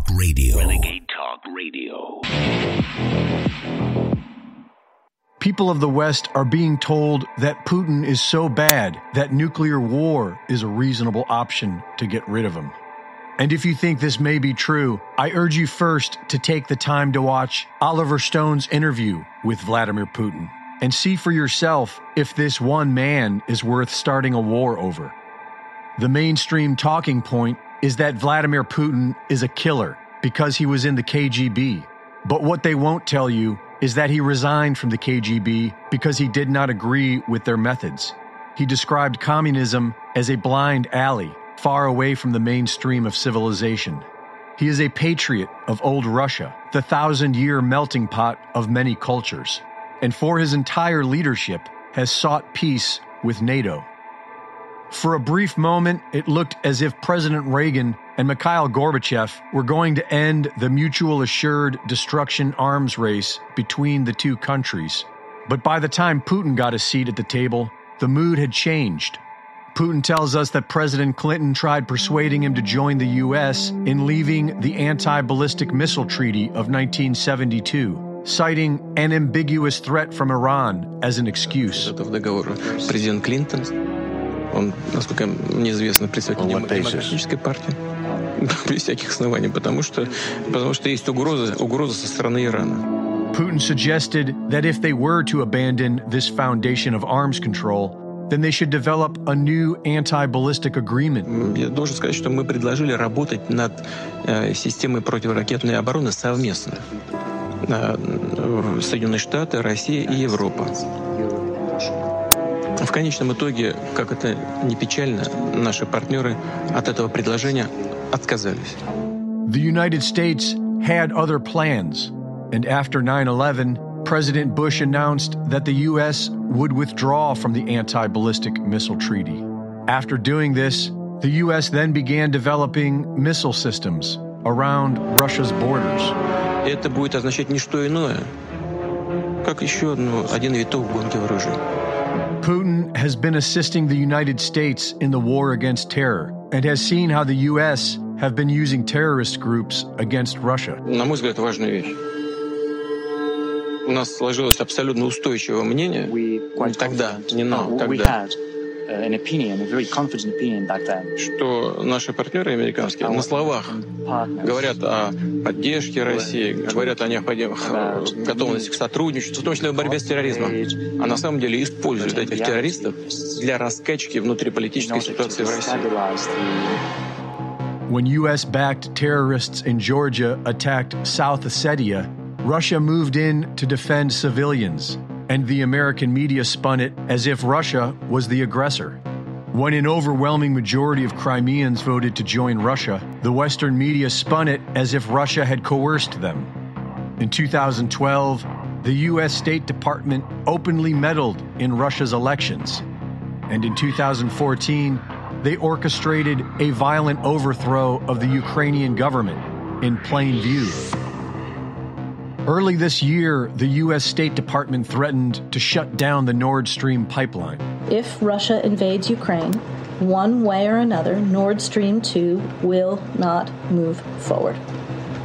Talk Radio. Renegade Talk Radio. People of the West are being told that Putin is so bad that nuclear war is a reasonable option to get rid of him. And if you think this may be true, I urge you first to take the time to watch Oliver Stone's interview with Vladimir Putin and see for yourself if this one man is worth starting a war over. The mainstream talking point is that Vladimir Putin is a killer because he was in the KGB. But what they won't tell you is that he resigned from the KGB because he did not agree with their methods. He described communism as a blind alley far away from the mainstream of civilization. He is a patriot of old Russia, the thousand year melting pot of many cultures, and for his entire leadership has sought peace with NATO. For a brief moment, it looked as if President Reagan and Mikhail Gorbachev were going to end the mutual assured destruction arms race between the two countries. But by the time Putin got a seat at the table, the mood had changed. Putin tells us that President Clinton tried persuading him to join the U.S. in leaving the Anti Ballistic Missile Treaty of 1972 citing an ambiguous threat from Iran as an excuse. President Clinton Он, насколько мне известно, представитель демократической партии. Без всяких оснований, потому что, потому что есть угроза, угроза со стороны Ирана. Putin suggested that if they were to abandon this foundation of arms control, then they should develop a new anti ballistic agreement. Я должен сказать, что мы предложили работать над э, системой противоракетной обороны совместно. Э, э, Соединенные Штаты, Россия и Европа. В конечном итоге, как это не печально, наши партнеры от этого предложения отказались. The United States had other plans, and after 9 11, President Bush announced that the U.S. would withdraw from the Anti Ballistic Missile Treaty. After doing this, the U.S. then began developing missile systems around Russia's borders. Это будет означать не что иное, как еще одну, один виток в гонке вооружений. Putin has been assisting the United States in the war against terror and has seen how the U.S. have been using terrorist groups against Russia. На мой взгляд, важная вещь. У нас сложилось абсолютно устойчивое мнение we quite тогда, confident. не No, нам, we тогда, Had an opinion, a very confident opinion back then. что наши партнеры американские на словах говорят о поддержке России, говорят о необходимых готовности к сотрудничеству, в том числе в борьбе с терроризмом. А на самом деле используют этих террористов для раскачки внутриполитической ситуации в России. When U.S. backed terrorists in Georgia attacked South Ossetia, Russia moved in to defend civilians, and the American media spun it as if Russia was the aggressor. When an overwhelming majority of Crimeans voted to join Russia, the Western media spun it as if Russia had coerced them. In 2012, the U.S. State Department openly meddled in Russia's elections. And in 2014, they orchestrated a violent overthrow of the Ukrainian government in plain view. Early this year, the U.S. State Department threatened to shut down the Nord Stream pipeline. If Russia invades Ukraine, one way or another, Nord Stream 2 will not move forward.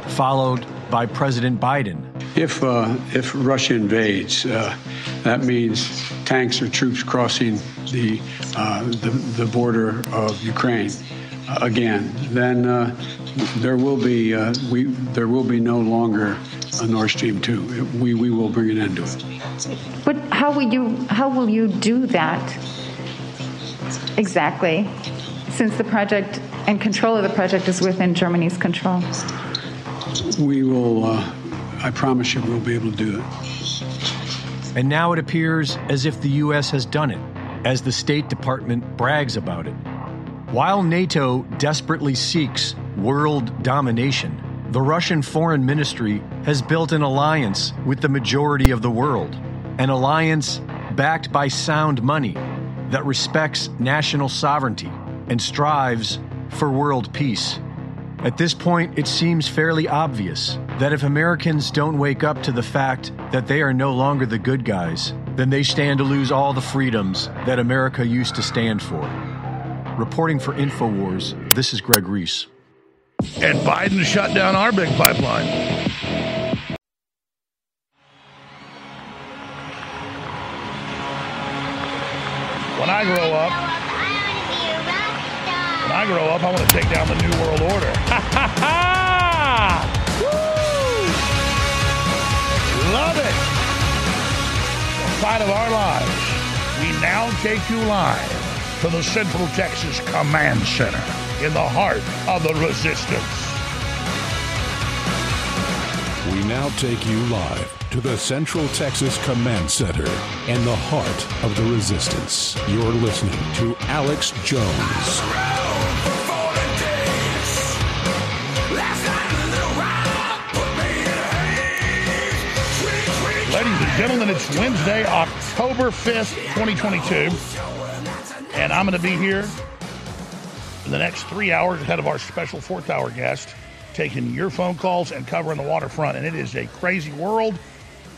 followed by President Biden. If uh, if Russia invades, uh, that means tanks or troops crossing the uh, the, the border of Ukraine again. Then uh, there will be uh, we there will be no longer a Nord Stream two. We we will bring an end to it. But how will you how will you do that exactly? Since the project and control of the project is within Germany's control. We will. Uh, I promise you, we'll be able to do it. And now it appears as if the U.S. has done it, as the State Department brags about it. While NATO desperately seeks world domination, the Russian Foreign Ministry has built an alliance with the majority of the world, an alliance backed by sound money that respects national sovereignty and strives for world peace. At this point, it seems fairly obvious that if Americans don't wake up to the fact that they are no longer the good guys, then they stand to lose all the freedoms that America used to stand for. Reporting for InfoWars, this is Greg Reese. And Biden shut down our big pipeline. When I grow up, when I grow up, I want to take down the New World Order. Ha! Woo! Love it! The fight of our lives. We now take you live to the Central Texas Command Center in the heart of the resistance. We now take you live to the Central Texas Command Center in the heart of the resistance. You're listening to Alex Jones. Ladies and gentlemen, it's Wednesday, October 5th, 2022. And I'm going to be here in the next three hours ahead of our special fourth hour guest, taking your phone calls and covering the waterfront. And it is a crazy world.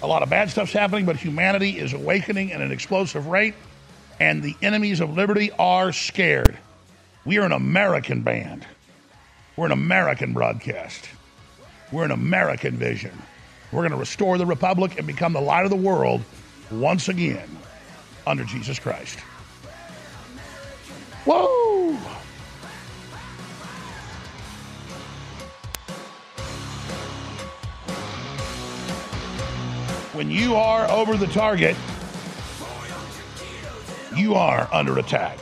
A lot of bad stuff's happening, but humanity is awakening at an explosive rate. And the enemies of liberty are scared. We are an American band. We're an American broadcast. We're an American vision. We're going to restore the republic and become the light of the world once again under Jesus Christ. When you are over the target, you are under attack.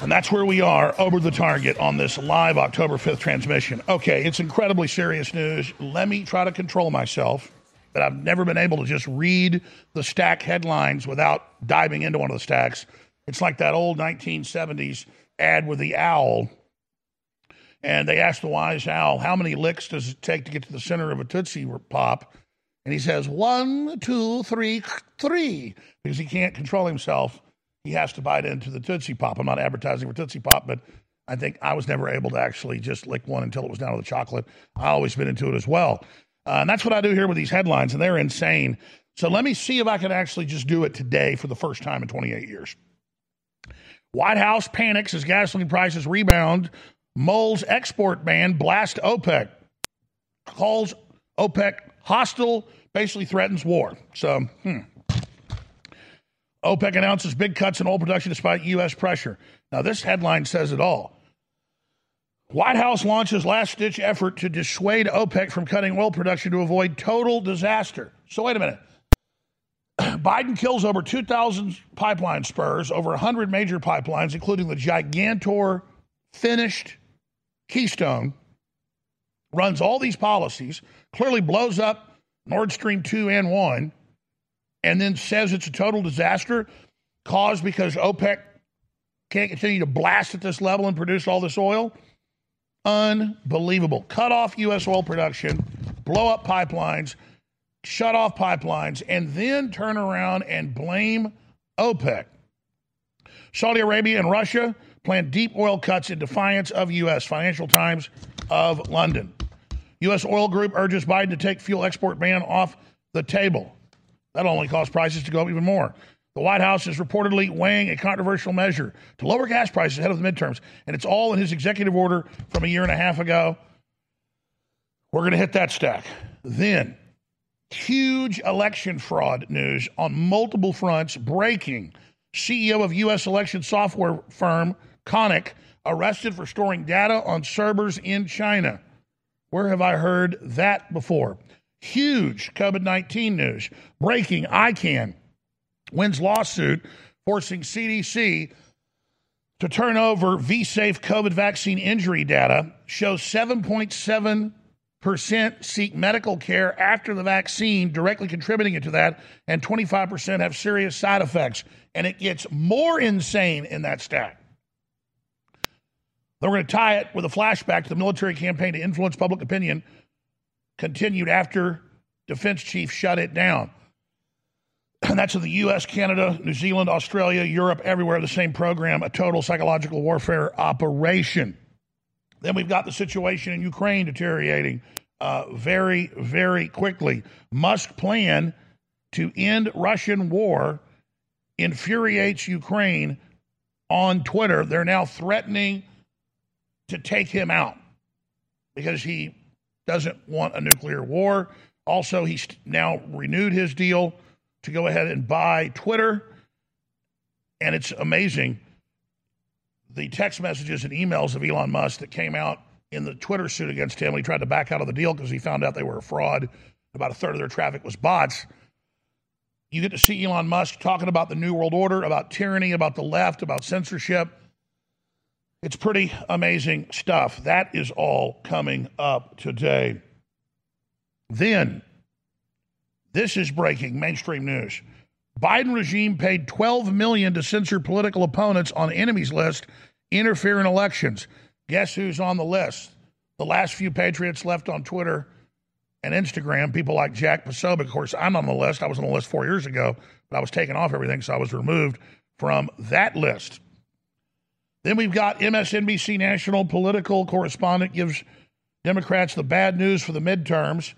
And that's where we are over the target on this live October 5th transmission. Okay, it's incredibly serious news. Let me try to control myself, but I've never been able to just read the stack headlines without diving into one of the stacks. It's like that old 1970s ad with the owl. And they asked the wise owl, How many licks does it take to get to the center of a Tootsie Pop? And he says, One, two, three, three, because he can't control himself he has to bite into the Tootsie Pop. I'm not advertising for Tootsie Pop, but I think I was never able to actually just lick one until it was down to the chocolate. I always been into it as well. Uh, and that's what I do here with these headlines, and they're insane. So let me see if I can actually just do it today for the first time in 28 years. White House panics as gasoline prices rebound. Moles export ban blast OPEC. Calls OPEC hostile, basically threatens war. So, hmm. OPEC announces big cuts in oil production despite U.S. pressure. Now, this headline says it all. White House launches last ditch effort to dissuade OPEC from cutting oil production to avoid total disaster. So, wait a minute. Biden kills over 2,000 pipeline spurs, over 100 major pipelines, including the Gigantor finished Keystone, runs all these policies, clearly blows up Nord Stream 2 and 1 and then says it's a total disaster caused because OPEC can't continue to blast at this level and produce all this oil? Unbelievable. Cut off U.S. oil production, blow up pipelines, shut off pipelines, and then turn around and blame OPEC. Saudi Arabia and Russia plan deep oil cuts in defiance of U.S. Financial Times of London. U.S. oil group urges Biden to take fuel export ban off the table. That'll only cause prices to go up even more. The White House is reportedly weighing a controversial measure to lower gas prices ahead of the midterms, and it's all in his executive order from a year and a half ago. We're going to hit that stack. Then, huge election fraud news on multiple fronts breaking. CEO of U.S. election software firm Konnech arrested for storing data on servers in China. Where have I heard that before? Huge COVID 19 news. Breaking ICAN wins lawsuit forcing CDC to turn over VSafe COVID vaccine injury data. Shows 7.7% seek medical care after the vaccine, directly contributing to that, and 25% have serious side effects. And it gets more insane in that stat. Then we're going to tie it with a flashback to the military campaign to influence public opinion continued after defense chief shut it down. And that's in the US, Canada, New Zealand, Australia, Europe, everywhere, the same program, a total psychological warfare operation. Then we've got the situation in Ukraine deteriorating uh, very, very quickly. Musk plan to end Russian war infuriates Ukraine on Twitter. They're now threatening to take him out because he doesn't want a nuclear war. Also, he's now renewed his deal to go ahead and buy Twitter. And it's amazing the text messages and emails of Elon Musk that came out in the Twitter suit against him. He tried to back out of the deal because he found out they were a fraud. About a third of their traffic was bots. You get to see Elon Musk talking about the New World Order, about tyranny, about the left, about censorship. It's pretty amazing stuff. That is all coming up today. Then, this is breaking mainstream news. Biden regime paid 12 million to censor political opponents on enemies list, interfere in elections. Guess who's on the list? The last few patriots left on Twitter and Instagram, people like Jack Posobiec. Of course, I'm on the list. I was on the list four years ago, but I was taken off everything, so I was removed from that list. Then we've got MSNBC national political correspondent gives Democrats the bad news for the midterms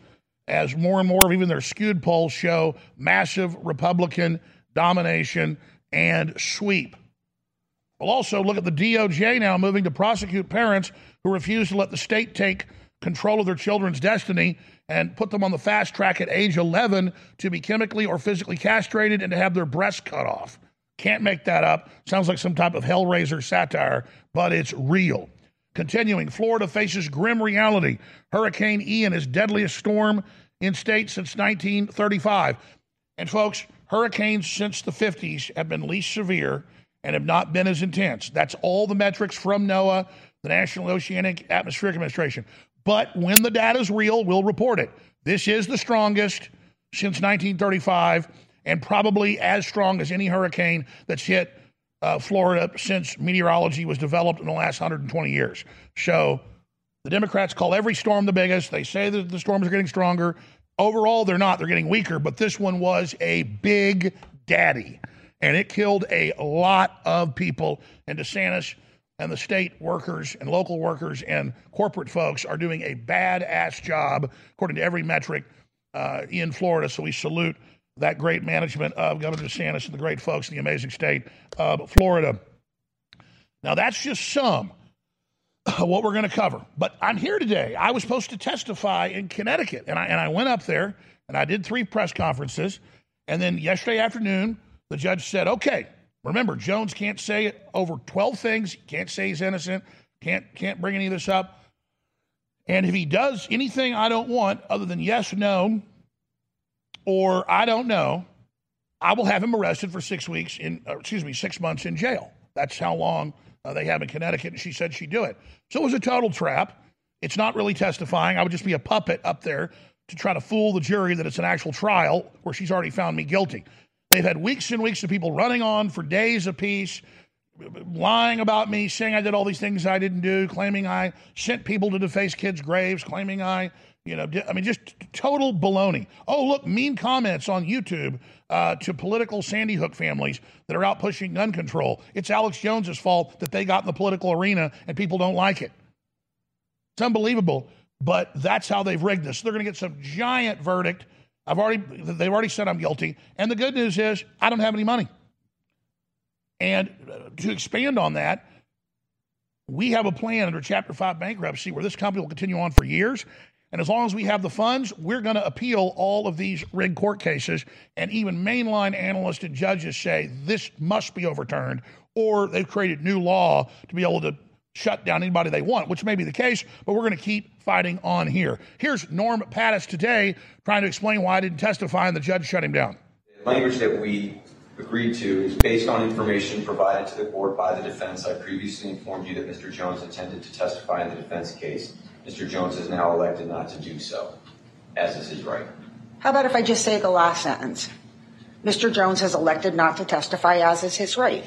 as more and more of even their skewed polls show massive Republican domination and sweep. We'll also look at the DOJ now moving to prosecute parents who refuse to let the state take control of their children's destiny and put them on the fast track at age 11 to be chemically or physically castrated and to have their breasts cut off. Can't make that up. Sounds like some type of Hellraiser satire, but it's real. Continuing, Florida faces grim reality. Hurricane Ian is deadliest storm in state since 1935. And folks, hurricanes since the 50s have been least severe and have not been as intense. That's all the metrics from NOAA, the National Oceanic Atmospheric Administration. But when the data is real, we'll report it. This is the strongest since 1935 and probably as strong as any hurricane that's hit uh, Florida since meteorology was developed in the last 120 years. So the Democrats call every storm the biggest. They say that the storms are getting stronger. Overall, they're not. They're getting weaker. But this one was a big daddy, and it killed a lot of people. And DeSantis and the state workers and local workers and corporate folks are doing a badass job, according to every metric, uh, in Florida. So we salute that great management of Governor DeSantis and the great folks in the amazing state of Florida. Now, that's just some what we're going to cover. But I'm here today. I was supposed to testify in Connecticut, and I, and I went up there and I did three press conferences. And then yesterday afternoon, the judge said, okay, remember, Jones can't say over 12 things, can't say he's innocent, can't, can't bring any of this up. And if he does anything I don't want other than yes, no, or I don't know, I will have him arrested for six weeks in, excuse me, six months in jail. That's how long uh, they have in Connecticut, and she said she'd do it. So it was a total trap. It's not really testifying. I would just be a puppet up there to try to fool the jury that it's an actual trial where she's already found me guilty. They've had weeks and weeks of people running on for days apiece, lying about me, saying I did all these things I didn't do, claiming I sent people to deface kids' graves, claiming I you know, I mean, just total baloney. Oh, look, mean comments on YouTube uh, to political Sandy Hook families that are out pushing gun control. It's Alex Jones's fault that they got in the political arena and people don't like it. It's unbelievable, but that's how they've rigged this. They're going to get some giant verdict. I've already, they've already said I'm guilty. And the good news is I don't have any money. And uh, to expand on that, we have a plan under Chapter 5 bankruptcy where this company will continue on for years and as long as we have the funds, we're going to appeal all of these rigged court cases. And even mainline analysts and judges say this must be overturned, or they've created new law to be able to shut down anybody they want, which may be the case, but we're going to keep fighting on here. Here's Norm Pattis today trying to explain why I didn't testify and the judge shut him down. The language that we agreed to is based on information provided to the court by the defense. I previously informed you that Mr. Jones intended to testify in the defense case. Mr. Jones has now elected not to do so, as is his right. How about if I just say the last sentence? Mr. Jones has elected not to testify, as is his right.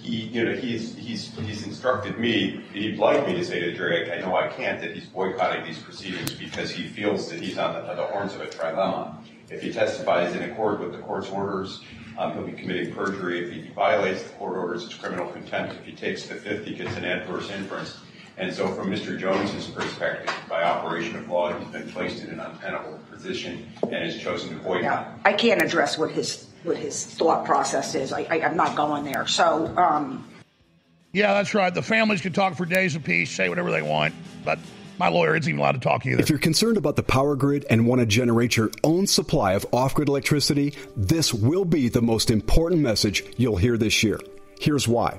He, you know, he's he's he's instructed me. He'd like me to say to Drake, I know I can't, that he's boycotting these proceedings because he feels that he's on the, the horns of a trilemma. If he testifies in accord with the court's orders, um, he'll be committing perjury. If he violates the court orders, it's criminal contempt. If he takes the fifth, he gets an adverse inference. And so from Mr. Jones's perspective, by operation of law, he's been placed in an untenable position and has chosen to boycott. Yeah, I can't address what his what his thought process is. I, I, am not going there. So, um, Yeah, that's right. The families can talk for days apiece, say whatever they want, but my lawyer isn't even allowed to talk either. If you're concerned about the power grid and want to generate your own supply of off grid electricity, this will be the most important message you'll hear this year. Here's why.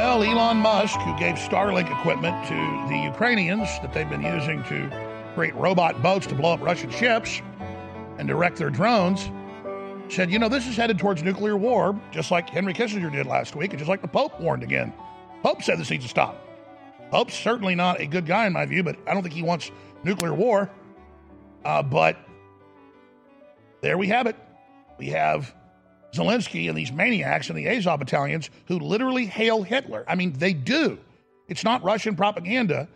Well, Elon Musk, who gave Starlink equipment to the Ukrainians that they've been using to create robot boats to blow up Russian ships and direct their drones, said, you know, this is headed towards nuclear war, just like Henry Kissinger did last week, and just like the Pope warned again. Pope said this needs to stop. Pope's certainly not a good guy in my view, but I don't think he wants nuclear war. Uh, but there we have it. We have Zelensky and these maniacs in the Azov battalions who literally hail Hitler. I mean, they do. It's not Russian propaganda.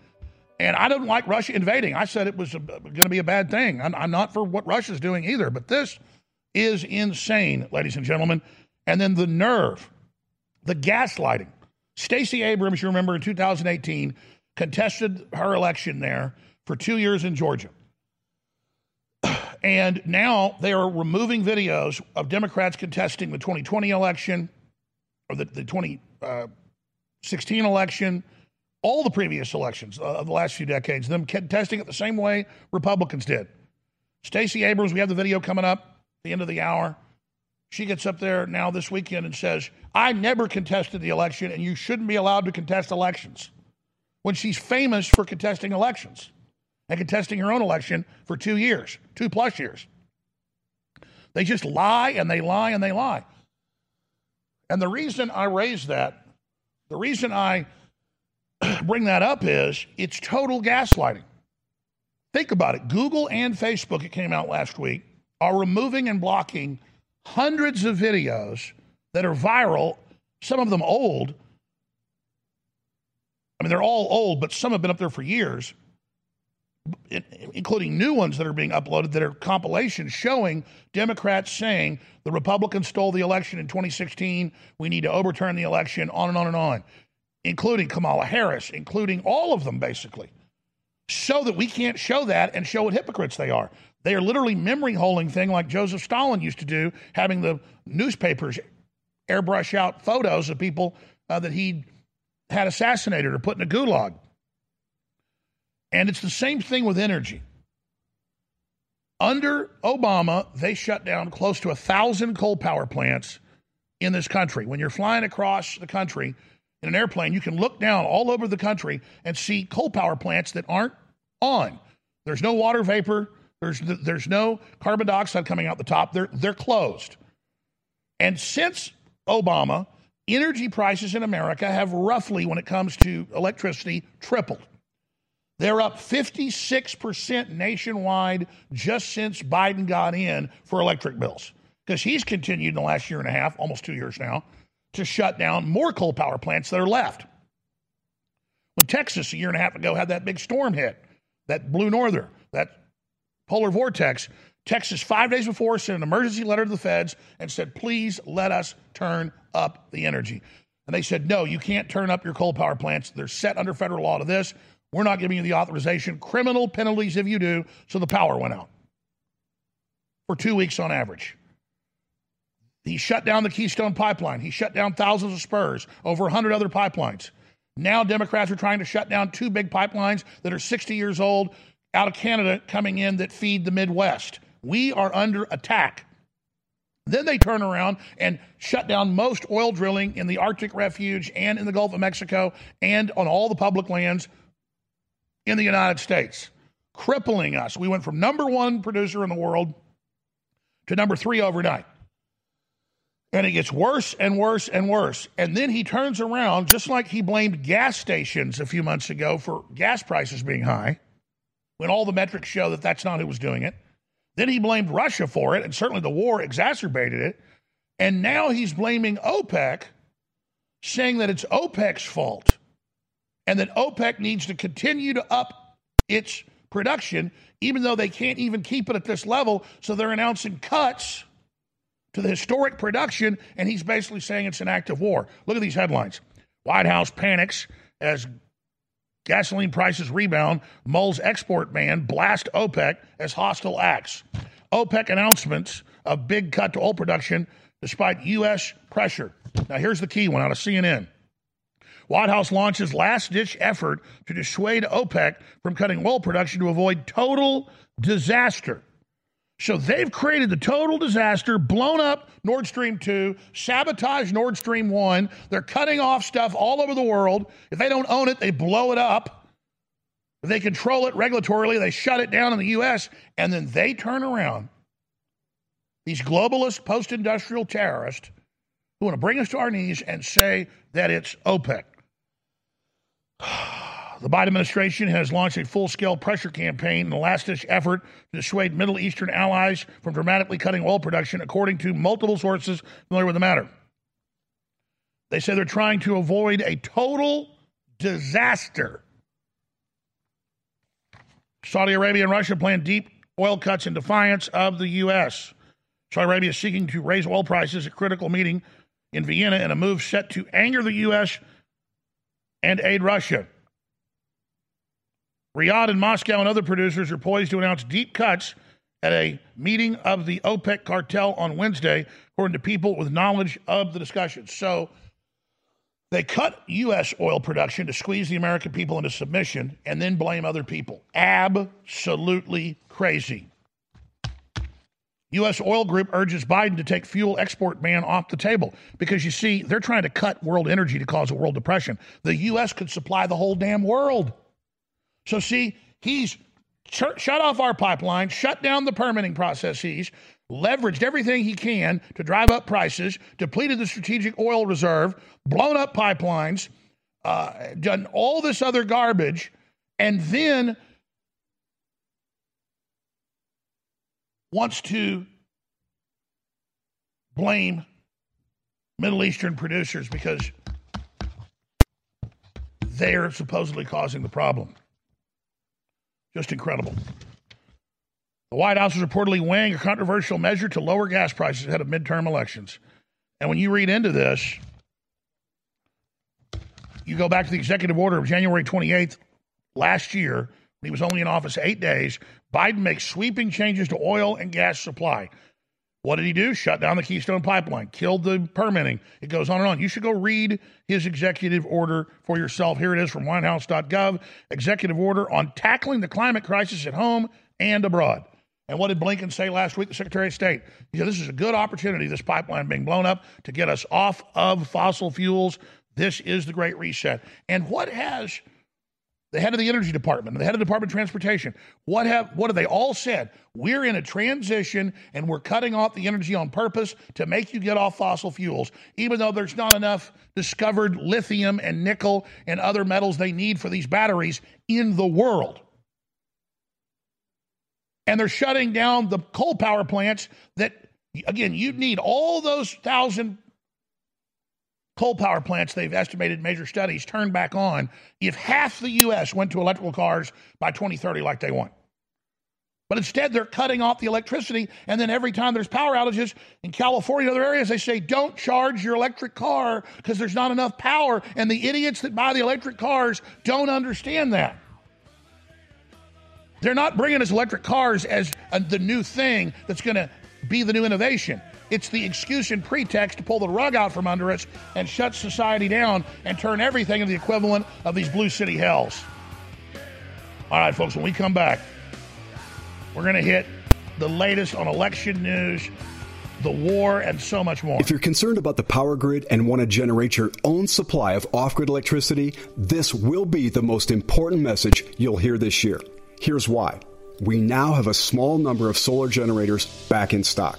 And I don't like Russia invading. I said it was going to be a bad thing. I'm, I'm not for what Russia's doing either. But this is insane, ladies and gentlemen. And then the nerve, the gaslighting. Stacey Abrams, you remember in 2018, contested her election there for two years in Georgia. And now they are removing videos of Democrats contesting the 2020 election or the, the 2016 uh, election, all the previous elections uh, of the last few decades, them contesting it the same way Republicans did. Stacey Abrams, we have the video coming up at the end of the hour. She gets up there now this weekend and says, I never contested the election, and you shouldn't be allowed to contest elections. When she's famous for contesting elections and contesting her own election for two years, two plus years. They just lie and they lie and they lie. And the reason I raise that, the reason I bring that up is it's total gaslighting. Think about it. Google and Facebook, it came out last week, are removing and blocking hundreds of videos that are viral, some of them old. I mean, they're all old, but some have been up there for years including new ones that are being uploaded that are compilations showing Democrats saying the Republicans stole the election in 2016. We need to overturn the election, on and on and on, including Kamala Harris, including all of them, basically, so that we can't show that and show what hypocrites they are. They are literally memory holding thing like Joseph Stalin used to do, having the newspapers airbrush out photos of people uh, that he had assassinated or put in a gulag. And it's the same thing with energy. Under Obama, they shut down close to a thousand coal power plants in this country. When you're flying across the country in an airplane, you can look down all over the country and see coal power plants that aren't on. There's no water vapor, There's there's no carbon dioxide coming out the top. They're they're closed. And since Obama, energy prices in America have roughly, when it comes to electricity, tripled. They're up 56% nationwide just since Biden got in for electric bills. Because he's continued in the last year and a half, almost two years now, to shut down more coal power plants that are left. When Texas, a year and a half ago, had that big storm hit, that blue norther, that polar vortex, Texas, five days before, sent an emergency letter to the feds and said, please let us turn up the energy. And they said, no, you can't turn up your coal power plants. They're set under federal law to this. We're not giving you the authorization. Criminal penalties if you do. So the power went out for two weeks on average. He shut down the Keystone Pipeline. He shut down thousands of spurs, over 100 other pipelines. Now, Democrats are trying to shut down two big pipelines that are 60 years old out of Canada coming in that feed the Midwest. We are under attack. Then they turn around and shut down most oil drilling in the Arctic Refuge and in the Gulf of Mexico and on all the public lands in the United States, crippling us. We went from number one producer in the world to number three overnight. And it gets worse and worse and worse. And then he turns around, just like he blamed gas stations a few months ago for gas prices being high, when all the metrics show that that's not who was doing it. Then he blamed Russia for it, and certainly the war exacerbated it. And now he's blaming OPEC, saying that it's OPEC's fault and that OPEC needs to continue to up its production, even though they can't even keep it at this level. So they're announcing cuts to the historic production, and he's basically saying it's an act of war. Look at these headlines White House panics as gasoline prices rebound, Mull's export ban blast OPEC as hostile acts. OPEC announcements of big cut to oil production despite U.S. pressure. Now, here's the key one out of CNN. White House launches last ditch effort to dissuade OPEC from cutting oil production to avoid total disaster. So they've created the total disaster, blown up Nord Stream 2, sabotaged Nord Stream 1. They're cutting off stuff all over the world. If they don't own it, they blow it up. If they control it regulatorily, they shut it down in the U.S., and then they turn around. These globalist, post industrial terrorists who want to bring us to our knees and say that it's OPEC. The Biden administration has launched a full scale pressure campaign a last ditch effort to dissuade Middle Eastern allies from dramatically cutting oil production, according to multiple sources familiar with the matter. They say they're trying to avoid a total disaster. Saudi Arabia and Russia plan deep oil cuts in defiance of the U.S. Saudi Arabia is seeking to raise oil prices at a critical meeting in Vienna in a move set to anger the U.S. and aid Russia. Riyadh and Moscow and other producers are poised to announce deep cuts at a meeting of the OPEC cartel on Wednesday, according to people with knowledge of the discussions. So they cut U.S. oil production to squeeze the American people into submission and then blame other people. Absolutely crazy. U.S. Oil Group urges Biden to take fuel export ban off the table because you see, they're trying to cut world energy to cause a world depression. The U.S. could supply the whole damn world. So, see, he's ch- shut off our pipeline, shut down the permitting processes, leveraged everything he can to drive up prices, depleted the strategic oil reserve, blown up pipelines, uh, done all this other garbage, and then wants to blame Middle Eastern producers because they're supposedly causing the problem. Just incredible. The White House is reportedly weighing a controversial measure to lower gas prices ahead of midterm elections. And when you read into this, you go back to the executive order of January 28th last year, when he was only in office eight days. Biden makes sweeping changes to oil and gas supply. What did he do? Shut down the Keystone Pipeline, killed the permitting. It goes on and on. You should go read his executive order for yourself. Here it is from whitehouse.gov executive order on tackling the climate crisis at home and abroad. And what did Blinken say last week, the Secretary of State? He said, This is a good opportunity, this pipeline being blown up, to get us off of fossil fuels. This is the Great Reset. And what has the head of the energy department, the head of the department of transportation, what have what have they all said? We're in a transition and we're cutting off the energy on purpose to make you get off fossil fuels, even though there's not enough discovered lithium and nickel and other metals they need for these batteries in the world. And they're shutting down the coal power plants that again, you'd need all those thousand coal power plants they've estimated major studies turned back on if half the U.S. went to electrical cars by 2030 like they want. But instead, they're cutting off the electricity, and then every time there's power outages in California and other areas, they say, don't charge your electric car because there's not enough power. And the idiots that buy the electric cars don't understand that. They're not bringing us electric cars as a, the new thing that's going to be the new innovation. It's the excuse and pretext to pull the rug out from under us and shut society down and turn everything into the equivalent of these blue city hells. All right, folks, when we come back, we're going to hit the latest on election news, the war, and so much more. If you're concerned about the power grid and want to generate your own supply of off grid electricity, this will be the most important message you'll hear this year. Here's why. We now have a small number of solar generators back in stock.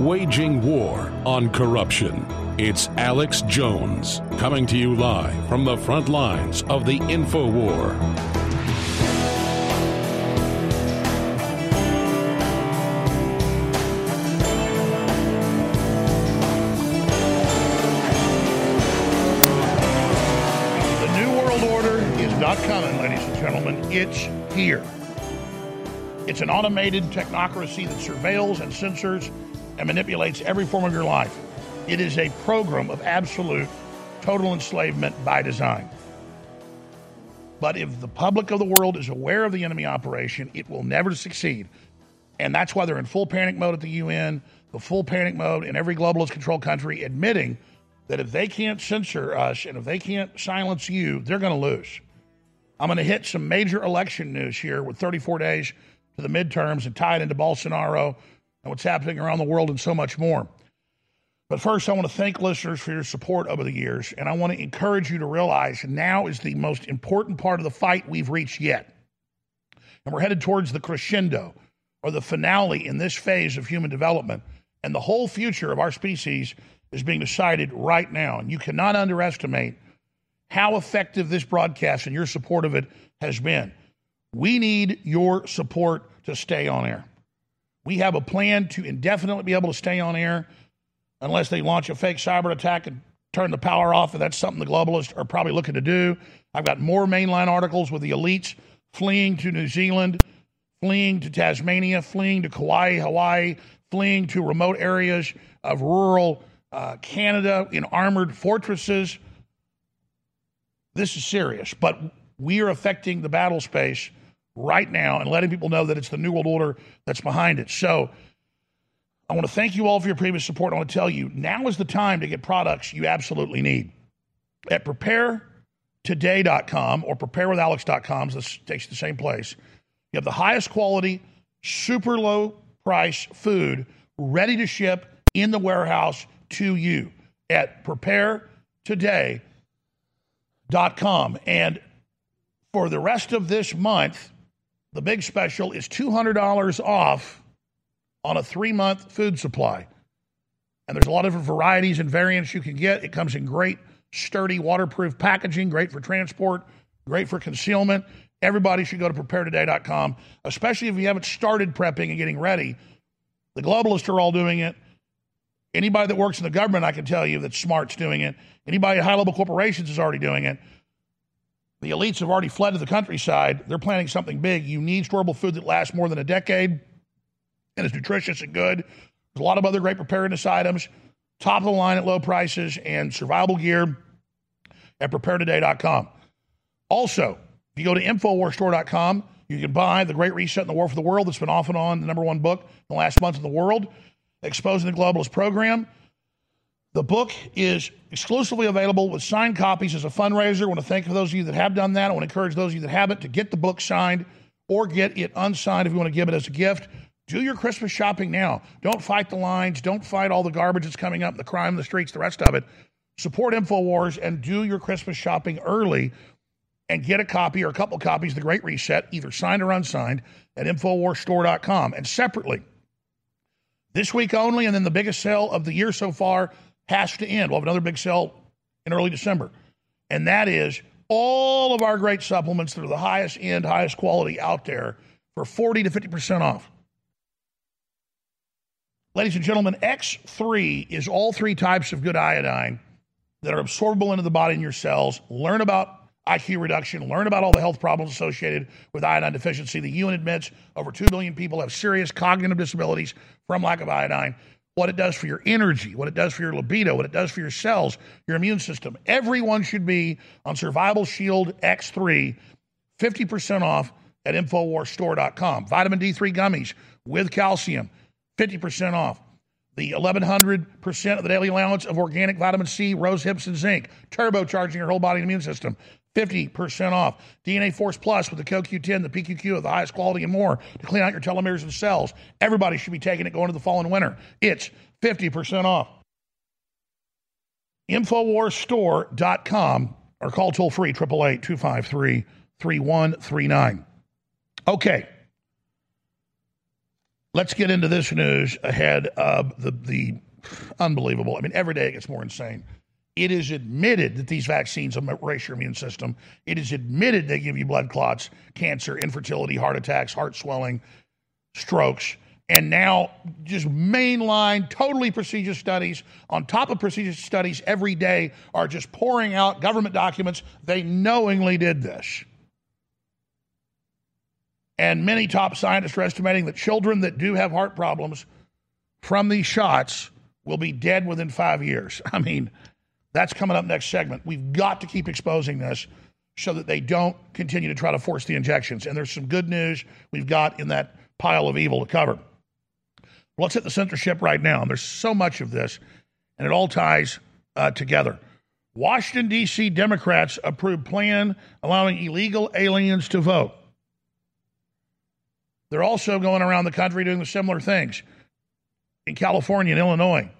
Waging war on corruption. It's Alex Jones coming to you live from the front lines of the info war. The New World Order is not coming, ladies and gentlemen. It's here. It's an automated technocracy that surveils and censors and manipulates every form of your life. It is a program of absolute, total enslavement by design. But if the public of the world is aware of the enemy operation, it will never succeed. And that's why they're in full panic mode at the UN, the full panic mode in every globalist controlled country, admitting that if they can't censor us and if they can't silence you, they're going to lose. I'm going to hit some major election news here with 34 days to the midterms and tie it into Bolsonaro and what's happening around the world and so much more. But first, I want to thank listeners for your support over the years, and I want to encourage you to realize now is the most important part of the fight we've reached yet. And we're headed towards the crescendo or the finale in this phase of human development. And the whole future of our species is being decided right now. And you cannot underestimate how effective this broadcast and your support of it has been. We need your support to stay on air. We have a plan to indefinitely be able to stay on air unless they launch a fake cyber attack and turn the power off, and that's something the globalists are probably looking to do. I've got more mainline articles with the elites fleeing to New Zealand, fleeing to Tasmania, fleeing to Kauai, Hawaii, fleeing to remote areas of rural uh, Canada in armored fortresses. This is serious, but we are affecting the battle space right now and letting people know that it's the New World Order that's behind it. So I want to thank you all for your previous support. I want to tell you now is the time to get products you absolutely need. At preparetoday.com or preparewithalex.com, this takes you the same place. You have the highest quality, super low price food ready to ship in the warehouse to you at preparetoday.com. And for the rest of this month, the big special is $200 off on a three month food supply. And there's a lot of different varieties and variants you can get. It comes in great, sturdy, waterproof packaging, great for transport, great for concealment. Everybody should go to preparetoday.com, especially if you haven't started prepping and getting ready. The globalists are all doing it. Anybody that works in the government, I can tell you that smart's doing it. Anybody at high level corporations is already doing it. The elites have already fled to the countryside. They're planning something big. You need storable food that lasts more than a decade and is nutritious and good. There's a lot of other great preparedness items, top of the line at low prices, and survival gear at preparetoday.com. Also, if you go to InfoWarsStore.com, you can buy The Great Reset and the War for the World that's been off and on the number one book in the last month in the world, exposing the globalist program. The book is exclusively available with signed copies as a fundraiser. I want to thank those of you that have done that. I want to encourage those of you that haven't to get the book signed or get it unsigned if you want to give it as a gift. Do your Christmas shopping now. Don't fight the lines. Don't fight all the garbage that's coming up, the crime in the streets, the rest of it. Support InfoWars and do your Christmas shopping early and get a copy or a couple copies of The Great Reset, either signed or unsigned, at InfoWarsStore.com. And separately, this week only, and then the biggest sale of the year so far has to end. We'll have another big sale in early December. And that is all of our great supplements that are the highest end, highest quality out there for 40 to 50% off. Ladies and gentlemen, X3 is all three types of good iodine that are absorbable into the body and your cells. Learn about IQ reduction, learn about all the health problems associated with iodine deficiency. The UN admits over 2 million people have serious cognitive disabilities from lack of iodine. What it does for your energy, what it does for your libido, what it does for your cells, your immune system. Everyone should be on Survival Shield X3, 50% off at InfoWarsStore.com. Vitamin D3 gummies with calcium 50% off. The 1100% of the daily allowance of organic vitamin C, rose hips, and zinc, turbocharging your whole body immune system. 50% off. DNA Force Plus with the CoQ10, the PQQ of the highest quality, and more to clean out your telomeres and cells. Everybody should be taking it going to the fall and winter. It's 50% off. Infowarsstore.com or call toll free 888 253 3139. Okay. Let's get into this news ahead of the, the unbelievable. I mean, every day it gets more insane. It is admitted that these vaccines erase your immune system. It is admitted they give you blood clots, cancer, infertility, heart attacks, heart swelling, strokes. And now, just mainline, totally prestigious studies on top of prestigious studies every day are just pouring out government documents. They knowingly did this. And many top scientists are estimating that children that do have heart problems from these shots will be dead within five years. I mean, that's coming up next segment. We've got to keep exposing this so that they don't continue to try to force the injections. And there's some good news we've got in that pile of evil to cover. Let's hit the censorship right now. And there's so much of this, and it all ties uh, together. Washington, D.C. Democrats approved plan allowing illegal aliens to vote. They're also going around the country doing the similar things in California and Illinois.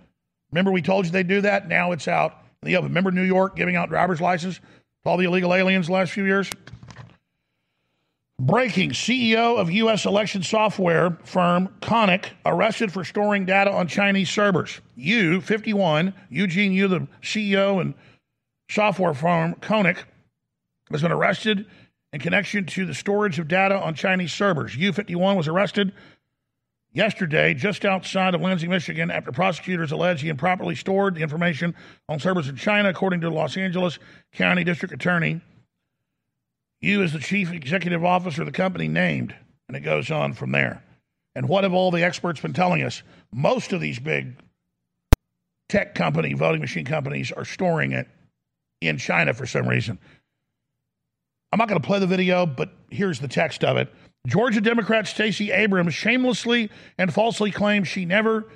Remember, we told you they'd do that? Now it's out in the open. Remember New York giving out driver's license to all the illegal aliens the last few years? Breaking CEO of U.S. election software firm Konnech arrested for storing data on Chinese servers. Yu, 51, Eugene Yu, the CEO and software firm Konnech, has been arrested in connection to the storage of data on Chinese servers. Yu 51 was arrested yesterday just outside of Lansing, Michigan, after prosecutors allege he improperly stored the information on servers in China, according to the Los Angeles County District Attorney. Yu is the chief executive officer of the company named, and it goes on from there. And what have all the experts been telling us? Most of these big tech company, voting machine companies, are storing it in China for some reason. I'm not going to play the video, but here's the text of it. Georgia Democrat Stacey Abrams shamelessly and falsely claims she never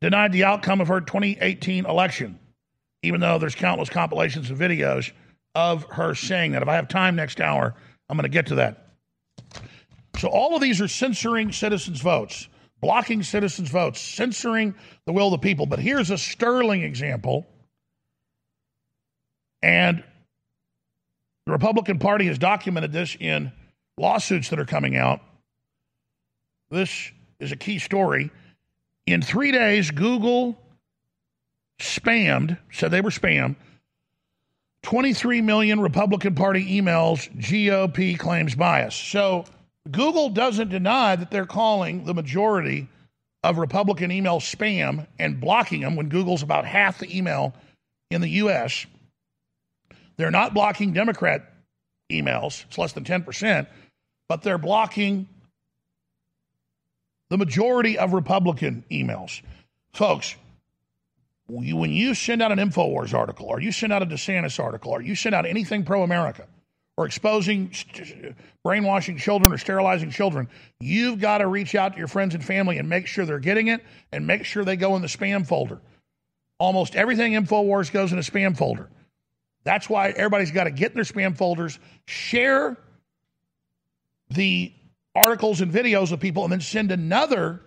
denied the outcome of her 2018 election, even though there's countless compilations of videos of her saying that. If I have time next hour, I'm going to get to that. So all of these are censoring citizens' votes, blocking citizens' votes, censoring the will of the people. But here's a sterling example. And the Republican Party has documented this in lawsuits that are coming out. This is a key story. In three days, Google spammed, said they were spam, 23 million Republican Party emails, GOP claims bias. So Google doesn't deny that they're calling the majority of Republican emails spam and blocking them when Google's about half the email in the U.S. They're not blocking Democrat emails, it's less than 10%, but they're blocking the majority of Republican emails. Folks, when you send out an InfoWars article, or you send out a DeSantis article, or you send out anything pro America, or exposing brainwashing children or sterilizing children, you've got to reach out to your friends and family and make sure they're getting it and make sure they go in the spam folder. Almost everything InfoWars goes in a spam folder. That's why everybody's got to get in their spam folders, share the articles and videos of people, and then send another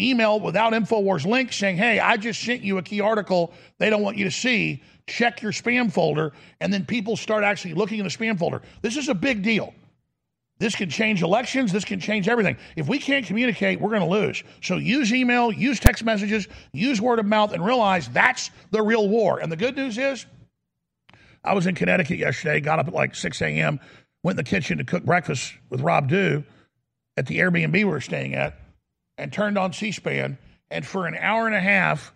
email without InfoWars link saying, hey, I just sent you a key article they don't want you to see. Check your spam folder. And then people start actually looking in the spam folder. This is a big deal. This can change elections. This can change everything. If we can't communicate, we're going to lose. So use email, use text messages, use word of mouth, and realize that's the real war. And the good news is, I was in Connecticut yesterday, got up at like 6 a.m., went in the kitchen to cook breakfast with Rob Dew at the Airbnb we were staying at and turned on C SPAN. And for an hour and a half,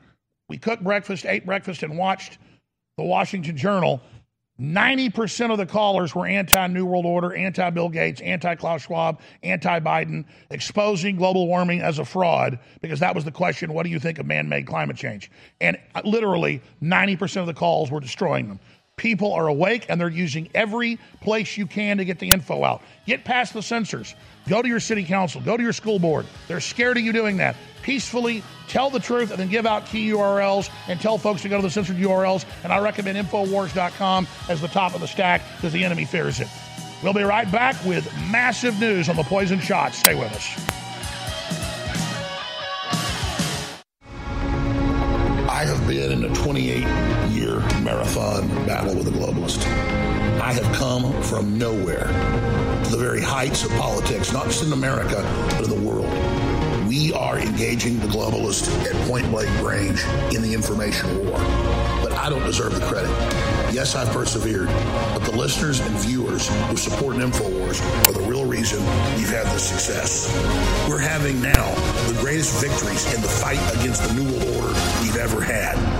we cooked breakfast, ate breakfast, and watched the Washington Journal. 90% of the callers were anti New World Order, anti Bill Gates, anti Klaus Schwab, anti Biden, exposing global warming as a fraud, because that was the question what do you think of man made climate change? And uh, literally 90% of the calls were destroying them. People are awake and they're using every place you can to get the info out. Get past the censors. Go to your city council, go to your school board. They're scared of you doing that. Peacefully tell the truth and then give out key URLs and tell folks to go to the censored URLs. And I recommend Infowars.com as the top of the stack because the enemy fears it. We'll be right back with massive news on the poison shot. Stay with us. Been in a 28 year marathon battle with a globalist. I have come from nowhere to the very heights of politics, not just in America, but in the world. We are engaging the globalist at point blank range in the information war. But I don't deserve the credit. Yes, I've persevered, but the listeners and viewers who support InfoWars are the real reason we've had this success. We're having now the greatest victories in the fight against the New World Order we've ever had.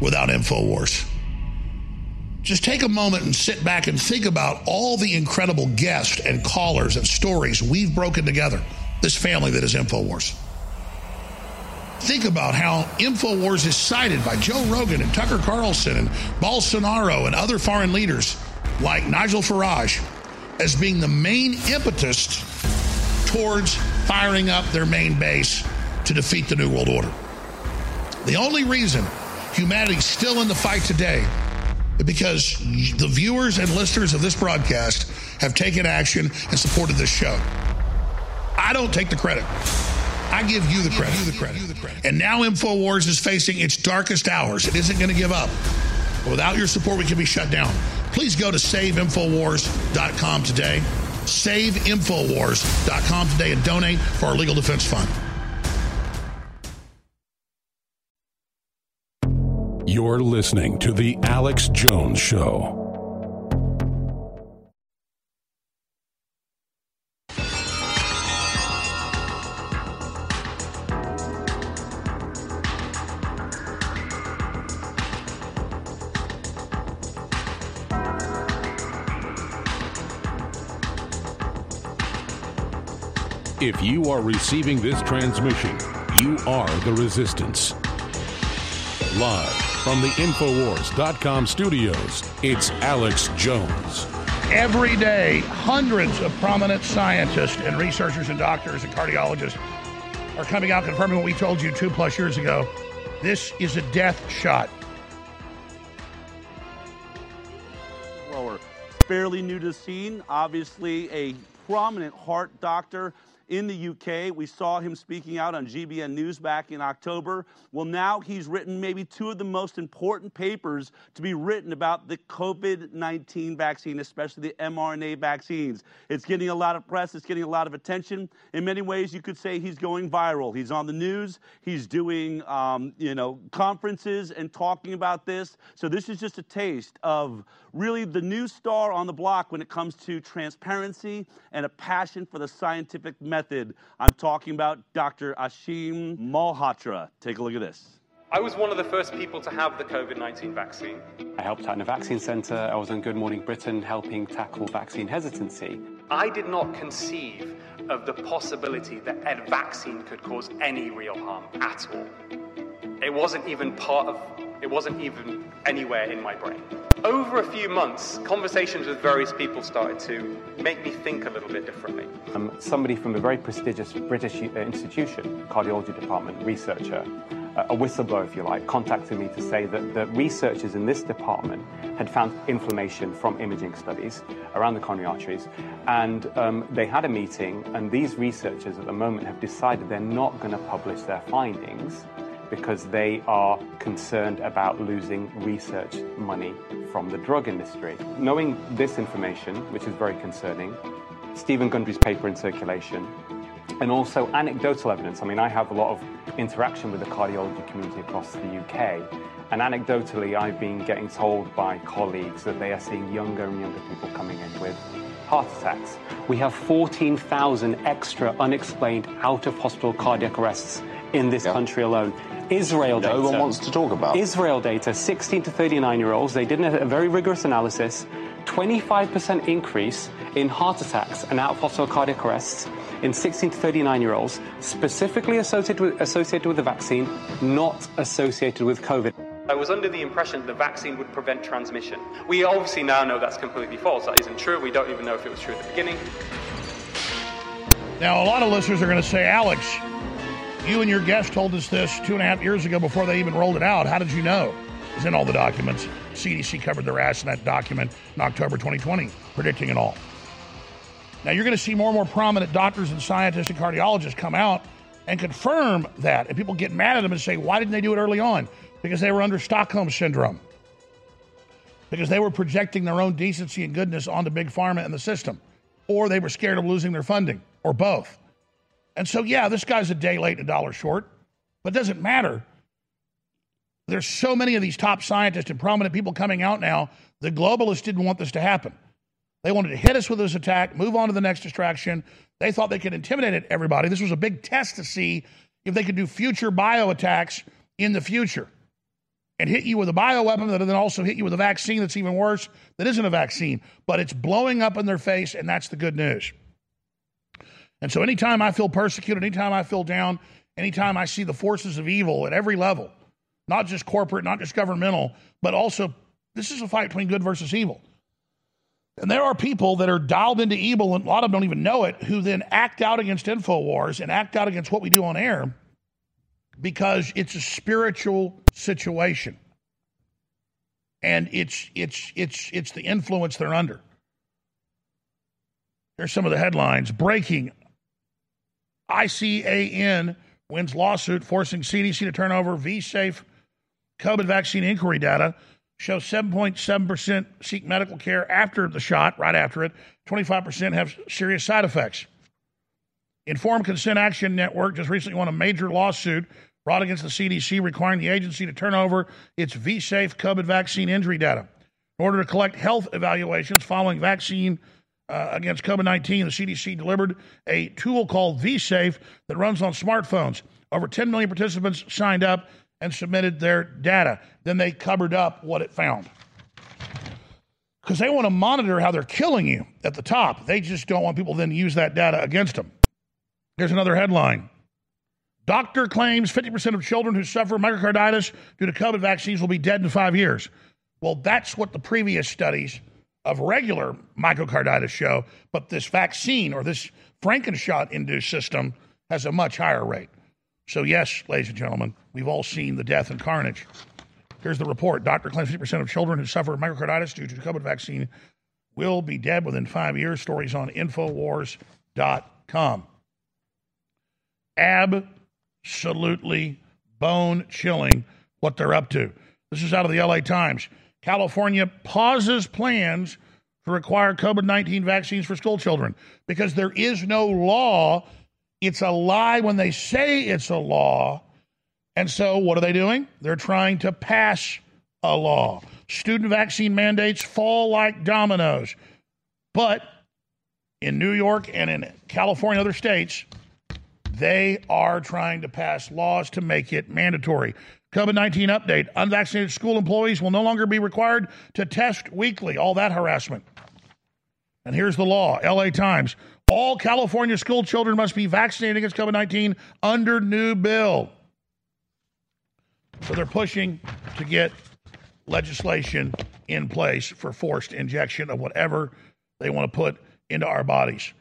without InfoWars. Just take a moment and sit back and think about all the incredible guests and callers and stories we've broken together, this family that is InfoWars. Think about how InfoWars is cited by Joe Rogan and Tucker Carlson and Bolsonaro and other foreign leaders like Nigel Farage as being the main impetus towards firing up their main base to defeat the New World Order. The only reason humanity's still in the fight today because the viewers and listeners of this broadcast have taken action and supported this show. I don't take the credit. I give you the credit. You the credit. You the credit. And now InfoWars is facing its darkest hours. It isn't going to give up. Without your support, we can be shut down. Please go to saveinfowars.com today. Saveinfowars.com today and donate for our legal defense fund. You're listening to The Alex Jones Show. If you are receiving this transmission, you are the resistance. Live from the Infowars.com studios, it's Alex Jones. Every day, hundreds of prominent scientists and researchers and doctors and cardiologists are coming out confirming what we told you two plus years ago. This is a death shot. fairly new to the scene, obviously a prominent heart doctor in the UK. We saw him speaking out on GBN News back in October. Well, now he's written maybe two of the most important papers to be written about the COVID 19 vaccine, especially the mRNA vaccines. It's getting a lot of press, it's getting a lot of attention. In many ways, you could say he's going viral. He's on the news, he's doing um, you know, conferences and talking about this. So, this is just a taste of really the new star on the block when it comes to transparency and a passion for the scientific method. I'm talking about Dr. Aseem Malhotra. Take a look at this. I was one of the first people to have the COVID 19 vaccine. I helped out in a vaccine centre. I was on Good Morning Britain helping tackle vaccine hesitancy. I did not conceive of the possibility that a vaccine could cause any real harm at all. It wasn't even part of, it wasn't even anywhere in my brain. Over a few months, conversations with various people started to make me think a little bit differently. Somebody from a very prestigious British uh, institution, cardiology department, researcher, uh, a whistleblower, if you like, contacted me to say that the researchers in this department had found inflammation from imaging studies around the coronary arteries. And um, they had a meeting, and these researchers at the moment have decided they're not going to publish their findings because they are concerned about losing research money from the drug industry. Knowing this information, which is very concerning, Steven Gundry's paper in circulation, and also anecdotal evidence. I mean, I have a lot of interaction with the cardiology community across the UK, and anecdotally, I've been getting told by colleagues that they are seeing younger and younger people coming in with heart attacks. We have 14,000 extra unexplained out of hospital cardiac arrests in this country alone. Israel No data. one wants to talk about. Israel data, 16 to 39 year olds, they did a, a very rigorous analysis. 25% increase in heart attacks and out of hospital cardiac arrests in 16 to 39 year olds, specifically associated with, associated with the vaccine, not associated with COVID. I was under the impression the vaccine would prevent transmission. We obviously now know that's completely false. That isn't true. We don't even know if it was true at the beginning. Now, a lot of listeners are going to say, Alex, you and your guest told us this two and a half years ago before they even rolled it out. How did you know? It's in all the documents. CDC covered their ass in that document in October 2020, predicting it all. Now, you're going to see more and more prominent doctors and scientists and cardiologists come out and confirm that. And people get mad at them and say, why didn't they do it early on? Because they were under Stockholm Syndrome. Because they were projecting their own decency and goodness onto Big Pharma and the system. Or they were scared of losing their funding, or both. And so, yeah, this guy's a day late and a dollar short, but it doesn't matter. There's so many of these top scientists and prominent people coming out now. The globalists didn't want this to happen. They wanted to hit us with this attack, move on to the next distraction. They thought they could intimidate everybody. This was a big test to see if they could do future bio attacks in the future and hit you with a bioweapon that then also hit you with a vaccine that's even worse that isn't a vaccine, but it's blowing up in their face, and that's the good news. And so, anytime I feel persecuted, anytime I feel down, anytime I see the forces of evil at every level, not just corporate, not just governmental, but also this is a fight between good versus evil. And there are people that are dialed into evil, and a lot of them don't even know it, who then act out against InfoWars and act out against what we do on air because it's a spiritual situation. And it's it's it's it's the influence they're under. Here's some of the headlines. Breaking ICAN wins lawsuit forcing CDC to turn over V-Safe COVID vaccine inquiry data. Shows 7.7% seek medical care after the shot, right after it. 25% have serious side effects. Informed Consent Action Network just recently won a major lawsuit brought against the CDC requiring the agency to turn over its V-Safe COVID vaccine injury data. In order to collect health evaluations following vaccine uh, against COVID 19, the CDC delivered a tool called VSafe that runs on smartphones. Over 10 million participants signed up and submitted their data. Then they covered up what it found. Because they want to monitor how they're killing you at the top. They just don't want people then to use that data against them. Here's another headline Doctor claims 50% of children who suffer myocarditis due to COVID vaccines will be dead in five years. Well, that's what the previous studies of regular myocarditis show, but this vaccine or this Frankenshot induced system has a much higher rate. So, yes, ladies and gentlemen, we've all seen the death and carnage. Here's the report. Doctor claims 50% of children who suffer myocarditis due to the COVID vaccine will be dead within five years. Stories on Infowars.com. Absolutely bone chilling what they're up to. This is out of the LA Times. California pauses plans to require COVID 19 vaccines for school children because there is no law. It's a lie when they say it's a law. And so, what are they doing? They're trying to pass a law. Student vaccine mandates fall like dominoes. But in New York and in California and other states, they are trying to pass laws to make it mandatory. COVID 19 update unvaccinated school employees will no longer be required to test weekly. All that harassment. And here's the law LA Times. All California school children must be vaccinated against COVID 19 under new bill. So they're pushing to get legislation in place for forced injection of whatever they want to put into our bodies.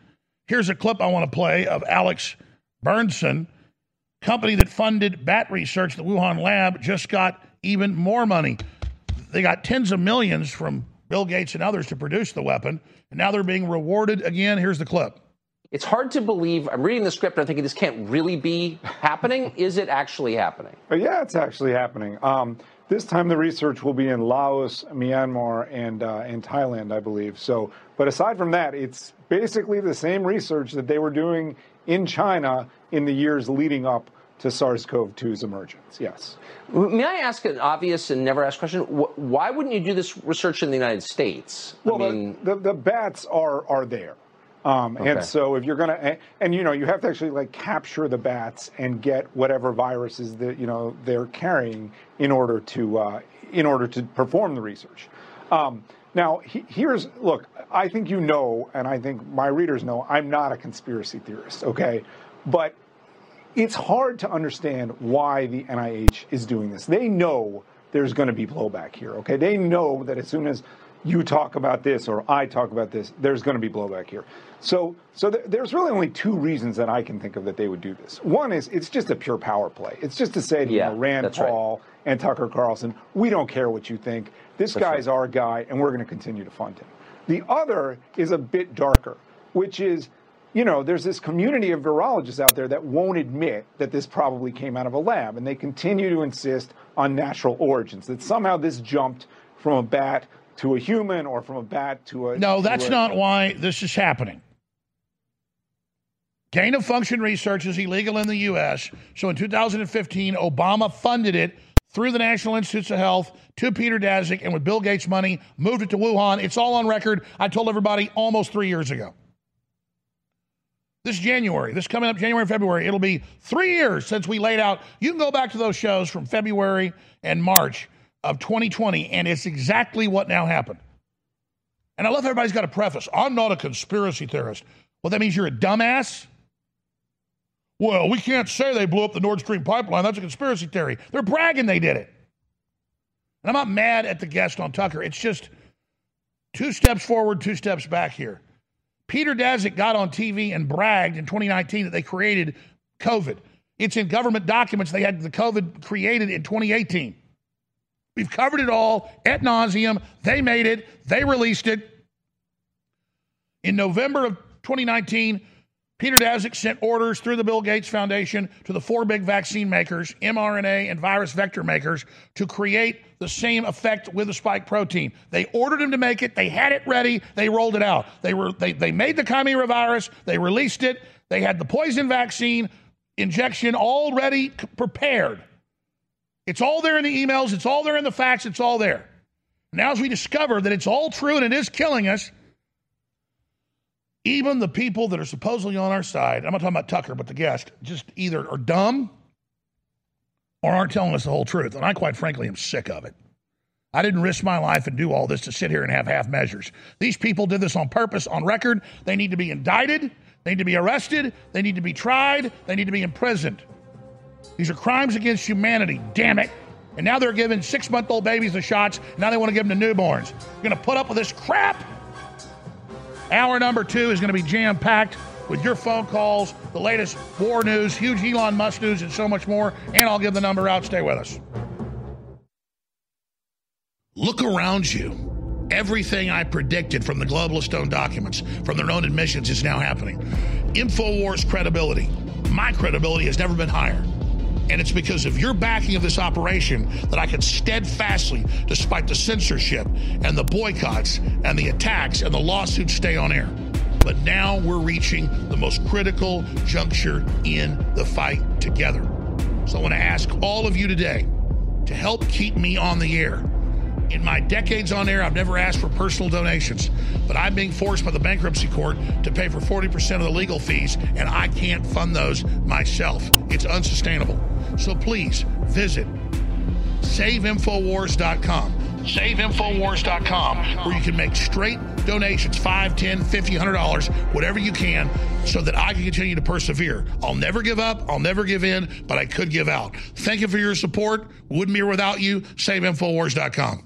Here's a clip I want to play of Alex Berenson, company that funded bat research the Wuhan lab, just got even more money. They got tens of millions from Bill Gates and others to produce the weapon, and now they're being rewarded again. Here's the clip. It's hard to believe. I'm reading the script and I'm thinking this can't really be happening. Is it actually happening? Uh, yeah, it's actually happening. Um, this time the research will be in Laos, Myanmar, and uh, and Thailand, I believe. So, but aside from that, it's basically the same research that they were doing in China in the years leading up to SARS-CoV-2's emergence. Yes. May I ask an obvious and never asked question? Why wouldn't you do this research in the United States? Well, I mean, the, the, the bats are are there. Um, okay. And so, if you're going to, and, and, you know, you have to actually like capture the bats and get whatever viruses that you know they're carrying in order to uh, in order to perform the research. Um, now, he, here's look. I think you know, and I think my readers know, I'm not a conspiracy theorist. Okay, but it's hard to understand why the NIH is doing this. They know there's going to be blowback here. Okay, they know that as soon as you talk about this or I talk about this, there's going to be blowback here. So, so th- there's really only two reasons that I can think of that they would do this. One is it's just a pure power play. It's just to say to yeah, you know, Rand Paul right. and Tucker Carlson, we don't care what you think. This that's guy's right. our guy, and we're going to continue to fund him. The other is a bit darker, which is you know, there's this community of virologists out there that won't admit that this probably came out of a lab, and they continue to insist on natural origins, that somehow this jumped from a bat to a human or from a bat to a. No, that's a, not why this is happening. Gain of function research is illegal in the U.S. So in 2015, Obama funded it through the National Institutes of Health to Peter Daszak and with Bill Gates' money moved it to Wuhan. It's all on record. I told everybody almost three years ago. This January, this coming up January, February, it'll be three years since we laid out. You can go back to those shows from February and March of 2020, and it's exactly what now happened. And I love everybody's got a preface. I'm not a conspiracy theorist. Well, that means you're a dumbass. Well, we can't say they blew up the Nord Stream pipeline. That's a conspiracy theory. They're bragging they did it. And I'm not mad at the guest on Tucker. It's just two steps forward, two steps back here. Peter Daszak got on TV and bragged in 2019 that they created COVID. It's in government documents they had the COVID created in 2018. We've covered it all at nauseum. They made it, they released it. In November of 2019, Peter Daszak sent orders through the Bill Gates Foundation to the four big vaccine makers, mRNA and virus vector makers, to create the same effect with the spike protein. They ordered them to make it. They had it ready. They rolled it out. They were they, they made the chimera virus. They released it. They had the poison vaccine injection already prepared. It's all there in the emails, it's all there in the facts, it's all there. Now, as we discover that it's all true and it is killing us, even the people that are supposedly on our side, I'm not talking about Tucker, but the guest, just either are dumb or aren't telling us the whole truth. And I, quite frankly, am sick of it. I didn't risk my life and do all this to sit here and have half measures. These people did this on purpose, on record. They need to be indicted. They need to be arrested. They need to be tried. They need to be imprisoned. These are crimes against humanity, damn it. And now they're giving six month old babies the shots. Now they want to give them to newborns. You're going to put up with this crap? Hour number two is going to be jam packed with your phone calls, the latest war news, huge Elon Musk news, and so much more. And I'll give the number out. Stay with us. Look around you. Everything I predicted from the globalist stone documents, from their own admissions, is now happening. InfoWars credibility, my credibility has never been higher. And it's because of your backing of this operation that I can steadfastly, despite the censorship and the boycotts and the attacks and the lawsuits, stay on air. But now we're reaching the most critical juncture in the fight together. So I want to ask all of you today to help keep me on the air. In my decades on air, I've never asked for personal donations, but I'm being forced by the bankruptcy court to pay for 40% of the legal fees, and I can't fund those myself. It's unsustainable. So please visit saveinfowars.com. Saveinfowars.com, where you can make straight donations $5, 10 50 $100, whatever you can, so that I can continue to persevere. I'll never give up, I'll never give in, but I could give out. Thank you for your support. Wouldn't be without you. SaveInfowars.com.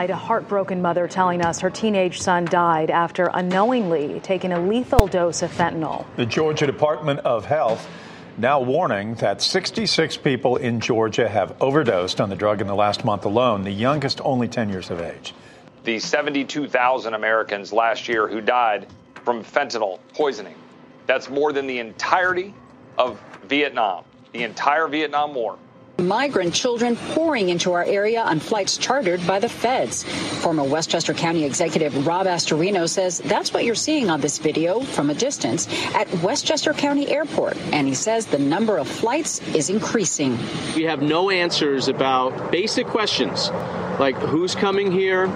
Tonight, a heartbroken mother telling us her teenage son died after unknowingly taking a lethal dose of fentanyl. The Georgia Department of Health now warning that 66 people in Georgia have overdosed on the drug in the last month alone, the youngest only 10 years of age. The 72,000 Americans last year who died from fentanyl poisoning. That's more than the entirety of Vietnam, the entire Vietnam War. Migrant children pouring into our area on flights chartered by the feds. Former Westchester County Executive Rob Astorino says that's what you're seeing on this video from a distance at Westchester County Airport. And he says the number of flights is increasing. We have no answers about basic questions like who's coming here,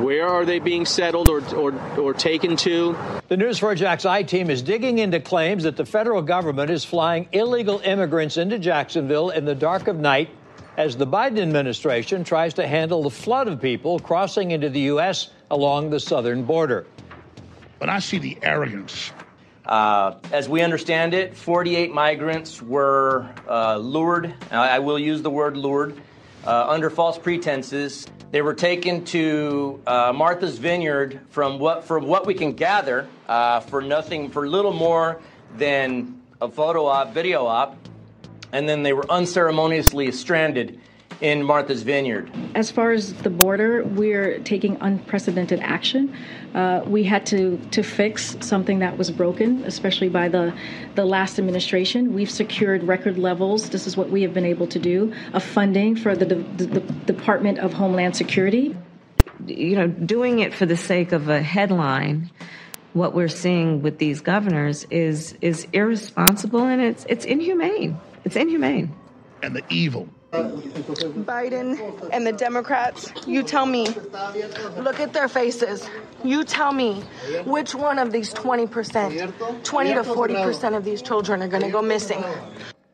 where are they being settled or, or, or taken to? The News4JAX I team is digging into claims that the federal government is flying illegal immigrants into Jacksonville in the dark of night as the Biden administration tries to handle the flood of people crossing into the U.S. along the southern border. But I see the arrogance. Uh, as we understand it, 48 migrants were uh, lured, I will use the word lured, uh, under false pretenses. They were taken to uh, Martha's Vineyard from what, from what we can gather, uh, for nothing, for little more than a photo op, video op, and then they were unceremoniously stranded in Martha's Vineyard. As far as the border, we're taking unprecedented action. Uh, we had to to fix something that was broken, especially by the the last administration. We've secured record levels. This is what we have been able to do of funding for the, the, the Department of Homeland Security. You know, doing it for the sake of a headline. What we're seeing with these governors is is irresponsible and it's it's inhumane. It's inhumane. And the evil Biden and the Democrats, you tell me. Look at their faces. You tell me which one of these 20%, 20 to 40% of these children are going to go missing.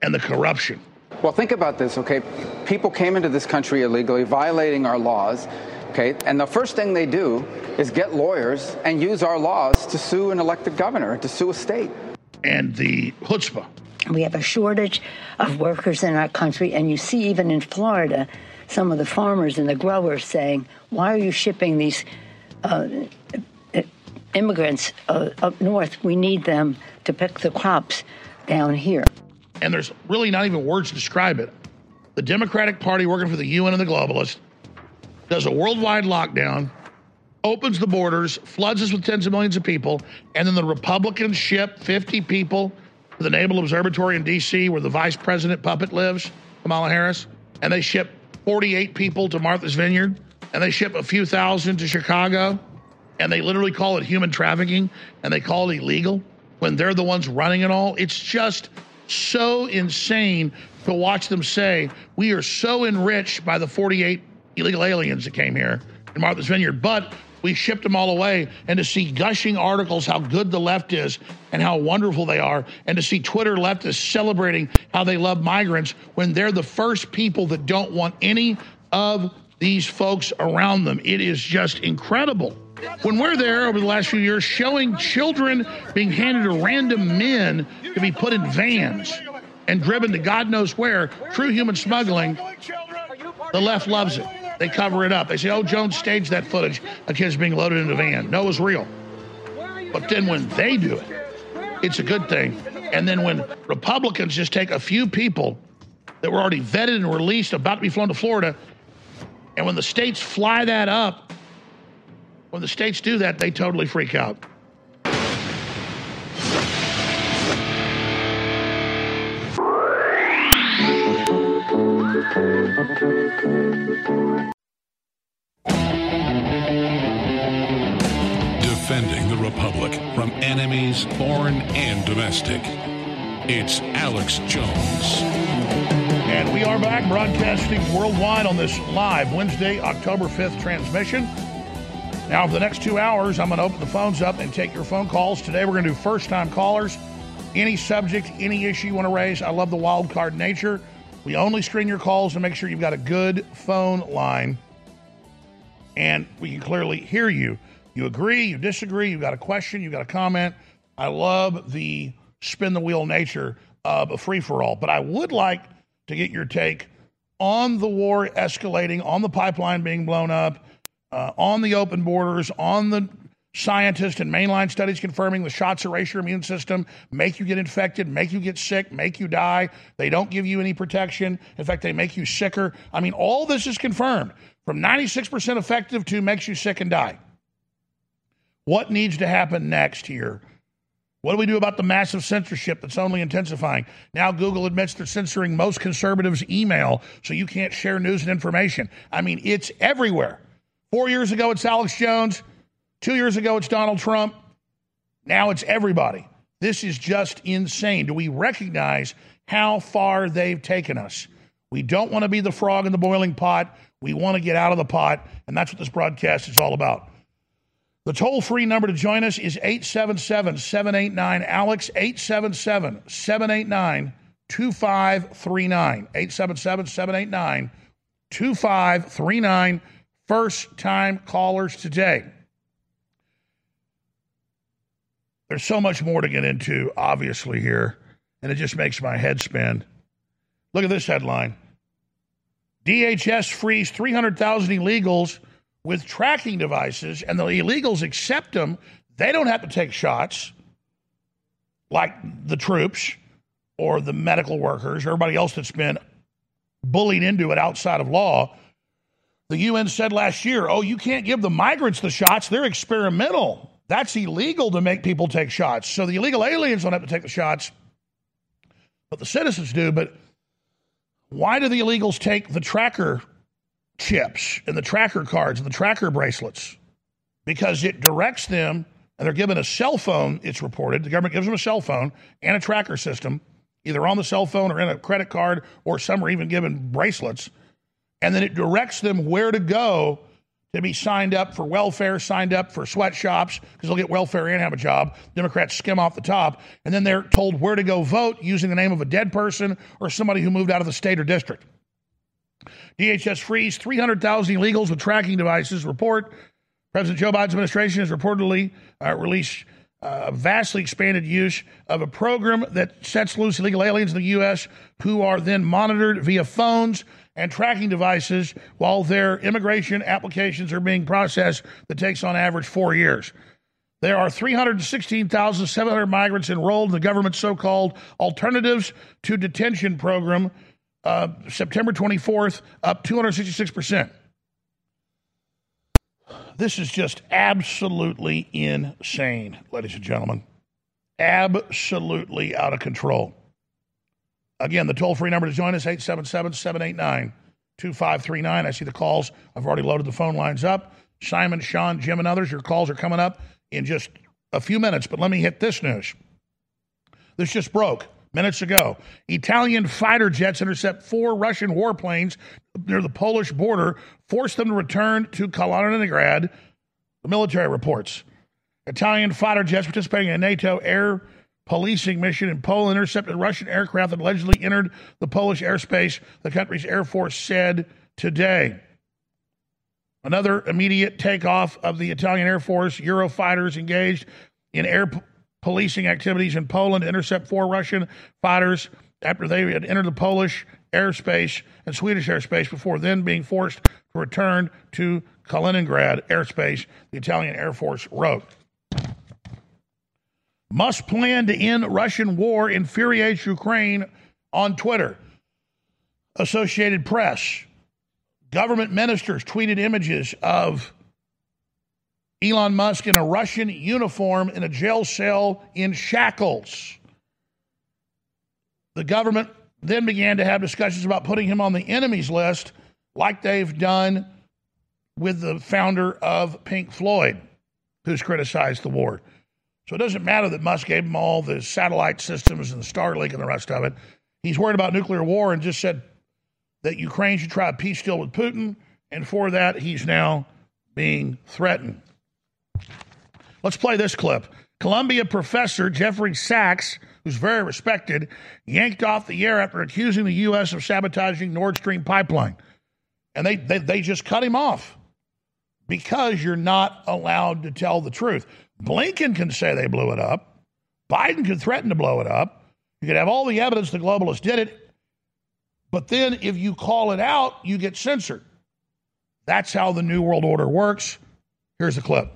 And the corruption. Well, think about this, okay? People came into this country illegally, violating our laws, okay? And the first thing they do is get lawyers and use our laws to sue an elected governor, to sue a state. And the chutzpah. We have a shortage of workers in our country, and you see even in Florida, some of the farmers and the growers saying, "Why are you shipping these uh, immigrants uh, up north? We need them to pick the crops down here." And there's really not even words to describe it. The Democratic Party, working for the UN and the globalists, does a worldwide lockdown, opens the borders, floods us with tens of millions of people, and then the Republicans ship 50 people to the Naval Observatory in D.C., where the vice president puppet lives, Kamala Harris, and they ship 48 people to Martha's Vineyard, and they ship a few thousand to Chicago, and they literally call it human trafficking, and they call it illegal when they're the ones running it all. It's just so insane to watch them say, We are so enriched by the 48 illegal aliens that came here in Martha's Vineyard. But we shipped them all away. And to see gushing articles how good the left is and how wonderful they are, and to see Twitter leftists celebrating how they love migrants when they're the first people that don't want any of these folks around them. It is just incredible. When we're there over the last few years showing children being handed to random men to be put in vans and driven to God knows where, true human smuggling, the left loves it. They cover it up. They say, oh, Jones staged that footage of kids being loaded in a van. No, it was real. But then when they do it, it's a good thing. And then when Republicans just take a few people that were already vetted and released, about to be flown to Florida, and when the states fly that up, when the states do that, they totally freak out. Defending the Republic from enemies, foreign and domestic. It's Alex Jones. And we are back broadcasting worldwide on this live Wednesday, October 5th transmission. Now, for the next two hours, I'm going to open the phones up and take your phone calls. Today, we're going to do first time callers. Any subject, any issue you want to raise. I love the wild card nature. We only screen your calls to make sure you've got a good phone line and we can clearly hear you. You agree, you disagree, you've got a question, you've got a comment. I love the spin the wheel nature of a free for all, but I would like to get your take on the war escalating, on the pipeline being blown up, uh, on the open borders, on the scientists and mainline studies confirming the shots erase your immune system, make you get infected, make you get sick, make you die. They don't give you any protection. In fact, they make you sicker. I mean, all this is confirmed from 96% effective to makes you sick and die. What needs to happen next here? What do we do about the massive censorship that's only intensifying? Now, Google admits they're censoring most conservatives' email, so you can't share news and information. I mean, it's everywhere. Four years ago, it's Alex Jones. Two years ago, it's Donald Trump. Now it's everybody. This is just insane. Do we recognize how far they've taken us? We don't want to be the frog in the boiling pot. We want to get out of the pot, and that's what this broadcast is all about. The toll free number to join us is 877 789 Alex, 877 789 2539. 877 789 2539. First time callers today. There's so much more to get into, obviously, here, and it just makes my head spin. Look at this headline DHS frees 300,000 illegals with tracking devices, and the illegals accept them. They don't have to take shots like the troops or the medical workers or everybody else that's been bullied into it outside of law. The UN said last year, oh, you can't give the migrants the shots. They're experimental. That's illegal to make people take shots. So the illegal aliens don't have to take the shots, but the citizens do. But why do the illegals take the tracker chips and the tracker cards and the tracker bracelets? Because it directs them, and they're given a cell phone, it's reported. The government gives them a cell phone and a tracker system, either on the cell phone or in a credit card, or some are even given bracelets. And then it directs them where to go to be signed up for welfare, signed up for sweatshops, because they'll get welfare and have a job. Democrats skim off the top. And then they're told where to go vote using the name of a dead person or somebody who moved out of the state or district. DHS frees 300,000 illegals with tracking devices. Report President Joe Biden's administration has reportedly uh, released uh, vastly expanded use of a program that sets loose illegal aliens in the U.S. who are then monitored via phones and tracking devices while their immigration applications are being processed that takes on average four years. There are 316,700 migrants enrolled in the government's so called Alternatives to Detention program, uh, September 24th, up 266%. This is just absolutely insane, ladies and gentlemen. Absolutely out of control. Again, the toll free number to join us, 877 789 2539. I see the calls. I've already loaded the phone lines up. Simon, Sean, Jim, and others, your calls are coming up in just a few minutes. But let me hit this news. This just broke minutes ago. Italian fighter jets intercept four Russian warplanes near the Polish border, force them to return to Kaliningrad, the military reports. Italian fighter jets participating in NATO air policing mission in Poland intercepted Russian aircraft that allegedly entered the Polish airspace, the country's Air Force said today. Another immediate takeoff of the Italian Air Force Eurofighters engaged in air p- policing activities in Poland to intercept four Russian fighters after they had entered the Polish airspace and Swedish airspace before then being forced to return to Kaliningrad airspace, the Italian Air Force wrote. Musk plan to end Russian war infuriates Ukraine on Twitter. Associated Press. Government ministers tweeted images of Elon Musk in a Russian uniform in a jail cell in shackles. The government then began to have discussions about putting him on the enemies list, like they've done with the founder of Pink Floyd, who's criticized the war. So it doesn't matter that Musk gave him all the satellite systems and the Starlink and the rest of it. He's worried about nuclear war and just said that Ukraine should try a peace deal with Putin. And for that, he's now being threatened. Let's play this clip. Columbia professor Jeffrey Sachs, who's very respected, yanked off the air after accusing the U.S. of sabotaging Nord Stream pipeline. And they, they, they just cut him off because you're not allowed to tell the truth. Blinken can say they blew it up. Biden could threaten to blow it up. You could have all the evidence the globalists did it. But then if you call it out, you get censored. That's how the New World Order works. Here's a clip.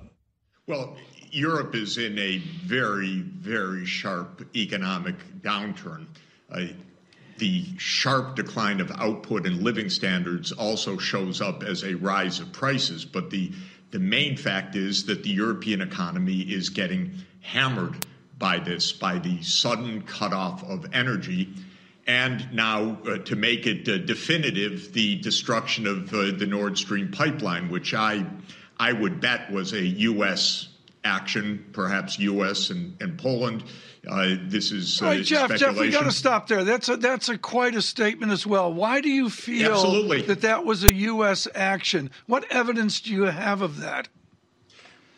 Well, Europe is in a very, very sharp economic downturn. Uh, the sharp decline of output and living standards also shows up as a rise of prices, but the the main fact is that the European economy is getting hammered by this, by the sudden cutoff of energy. And now, uh, to make it uh, definitive, the destruction of uh, the Nord Stream pipeline, which I, I would bet was a U.S. action, perhaps U.S. and, and Poland. Uh, this is uh, right, Jeff. Jeff, we got to stop there. That's a that's a quite a statement as well. Why do you feel Absolutely. that that was a U.S. action? What evidence do you have of that?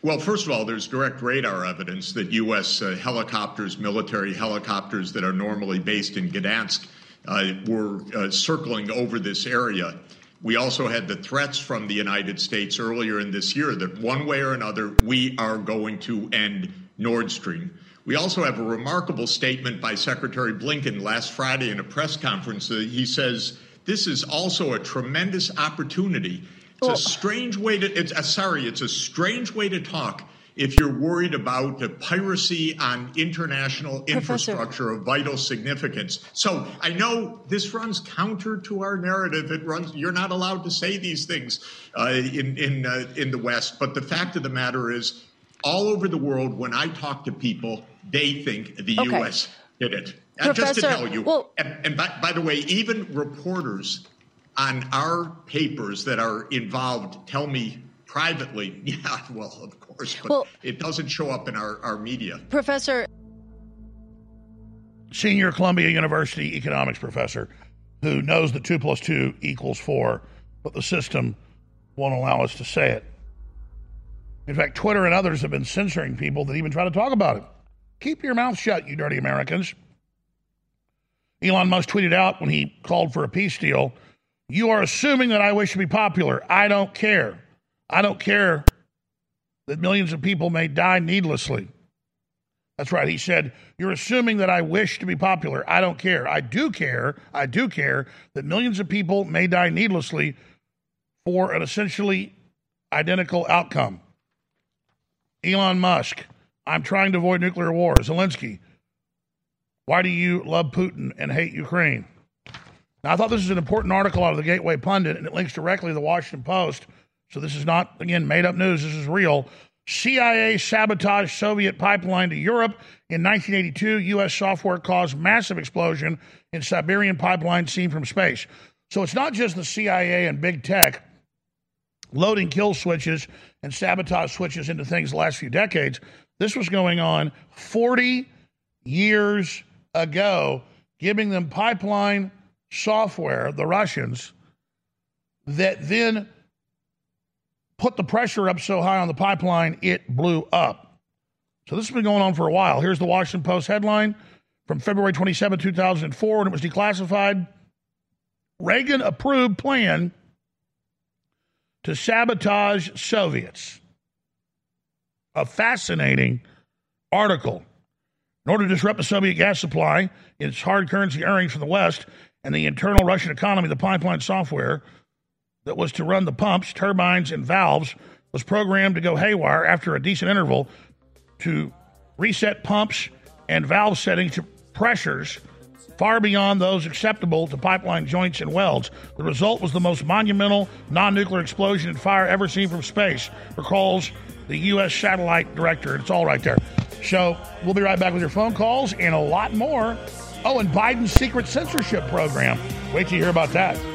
Well, first of all, there's direct radar evidence that U.S. Uh, helicopters, military helicopters that are normally based in Gdansk, uh, were uh, circling over this area. We also had the threats from the United States earlier in this year that one way or another we are going to end Nord Stream. We also have a remarkable statement by Secretary Blinken last Friday in a press conference. He says, This is also a tremendous opportunity. It's a strange way to, it's, uh, sorry, it's a strange way to talk if you're worried about the piracy on international Professor. infrastructure of vital significance. So I know this runs counter to our narrative. It runs. You're not allowed to say these things uh, in in uh, in the West. But the fact of the matter is, all over the world, when I talk to people, they think the Okay. U.S. did it. And just to tell you, well- and, and by, by the way, even reporters on our papers that are involved tell me privately, yeah, well, of course, but Well- it doesn't show up in our, our media. Professor, Senior Columbia University economics professor who knows that 2 plus 2 equals 4, but the system won't allow us to say it. In fact, Twitter and others have been censoring people that even try to talk about it. Keep your mouth shut, you dirty Americans. Elon Musk tweeted out when he called for a peace deal You are assuming that I wish to be popular. I don't care. I don't care that millions of people may die needlessly. That's right. He said, You're assuming that I wish to be popular. I don't care. I do care. I do care that millions of people may die needlessly for an essentially identical outcome. Elon Musk, I'm trying to avoid nuclear war. Zelensky, why do you love Putin and hate Ukraine? Now, I thought this was an important article out of the Gateway Pundit, and it links directly to the Washington Post. So this is not, again, made up news. This is real. CIA sabotaged Soviet pipeline to Europe. In 1982, U.S. software caused massive explosion in Siberian pipeline seen from space. So it's not just the CIA and big tech loading kill switches and sabotage switches into things the last few decades. This was going on 40 years ago, giving them pipeline software, the Russians, that then put the pressure up so high on the pipeline it blew up. So this has been going on for a while. Here's the Washington Post headline from February 27, 2004, when it was declassified. Reagan approved plan to sabotage Soviets. A fascinating article. In order to disrupt the Soviet gas supply, its hard currency earnings from the West, and the internal Russian economy, the pipeline software that was to run the pumps, turbines, and valves was programmed to go haywire after a decent interval to reset pumps and valve settings to pressures far beyond those acceptable to pipeline joints and welds. The result was the most monumental non nuclear explosion and fire ever seen from space, recalls the U.S. satellite director. It's all right there. So we'll be right back with your phone calls and a lot more. Oh, and Biden's secret censorship program. Wait till you hear about that.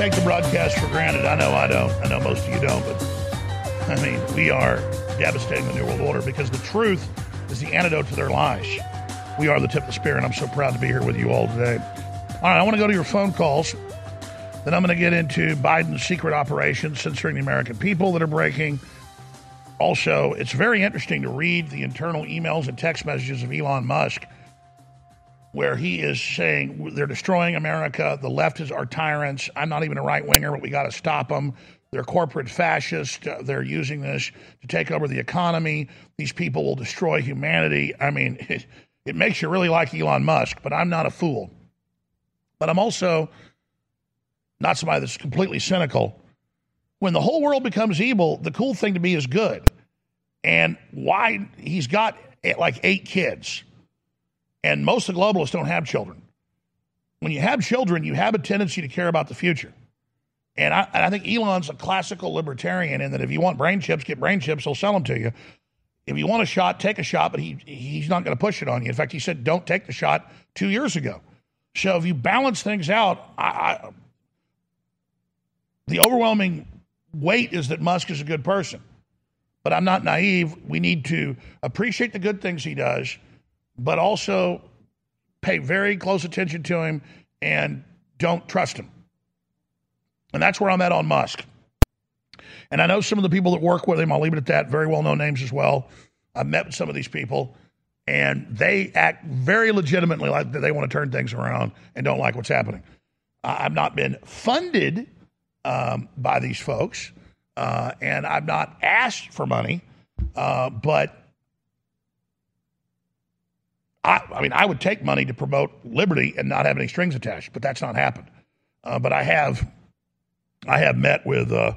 Take the broadcast for granted. I know I don't. I know most of you don't, but I mean, we are devastating the New World Order because the truth is the antidote to their lies. We are the tip of the spear, and I'm so proud to be here with you all today. All right, I want to go to your phone calls. Then I'm going to get into Biden's secret operation censoring the American people that are breaking. Also, it's very interesting to read the internal emails and text messages of Elon Musk where he is saying they're destroying America. The leftists are tyrants. I'm not even a right winger, but we got to stop them. They're corporate fascists. They're using this to take over the economy. These people will destroy humanity. I mean, it, it makes you really like Elon Musk, but I'm not a fool. But I'm also not somebody that's completely cynical. When the whole world becomes evil, the cool thing to be is good. And why he's got eh, like eight kids and most of the globalists don't have children. When you have children, you have a tendency to care about the future. And I, and I think Elon's a classical libertarian in that if you want brain chips, get brain chips, he'll sell them to you. If you want a shot, take a shot, but he, he's not going to push it on you. In fact, he said, don't take the shot two years ago. So if you balance things out, I, I, the overwhelming weight is that Musk is a good person. but I'm not naive. We need to appreciate the good things he does, but also pay very close attention to him and don't trust him. And that's where I'm at on Musk. And I know some of the people that work with him, I'll leave it at that, very well known names as well. I've met with some of these people, and they act very legitimately like they want to turn things around and don't like what's happening. I've not been funded um, by these folks, uh, and I've not asked for money, uh, but I, I, mean, I would take money to promote liberty and not have any strings attached, but that's not happened. Uh, but I have, I have met with uh,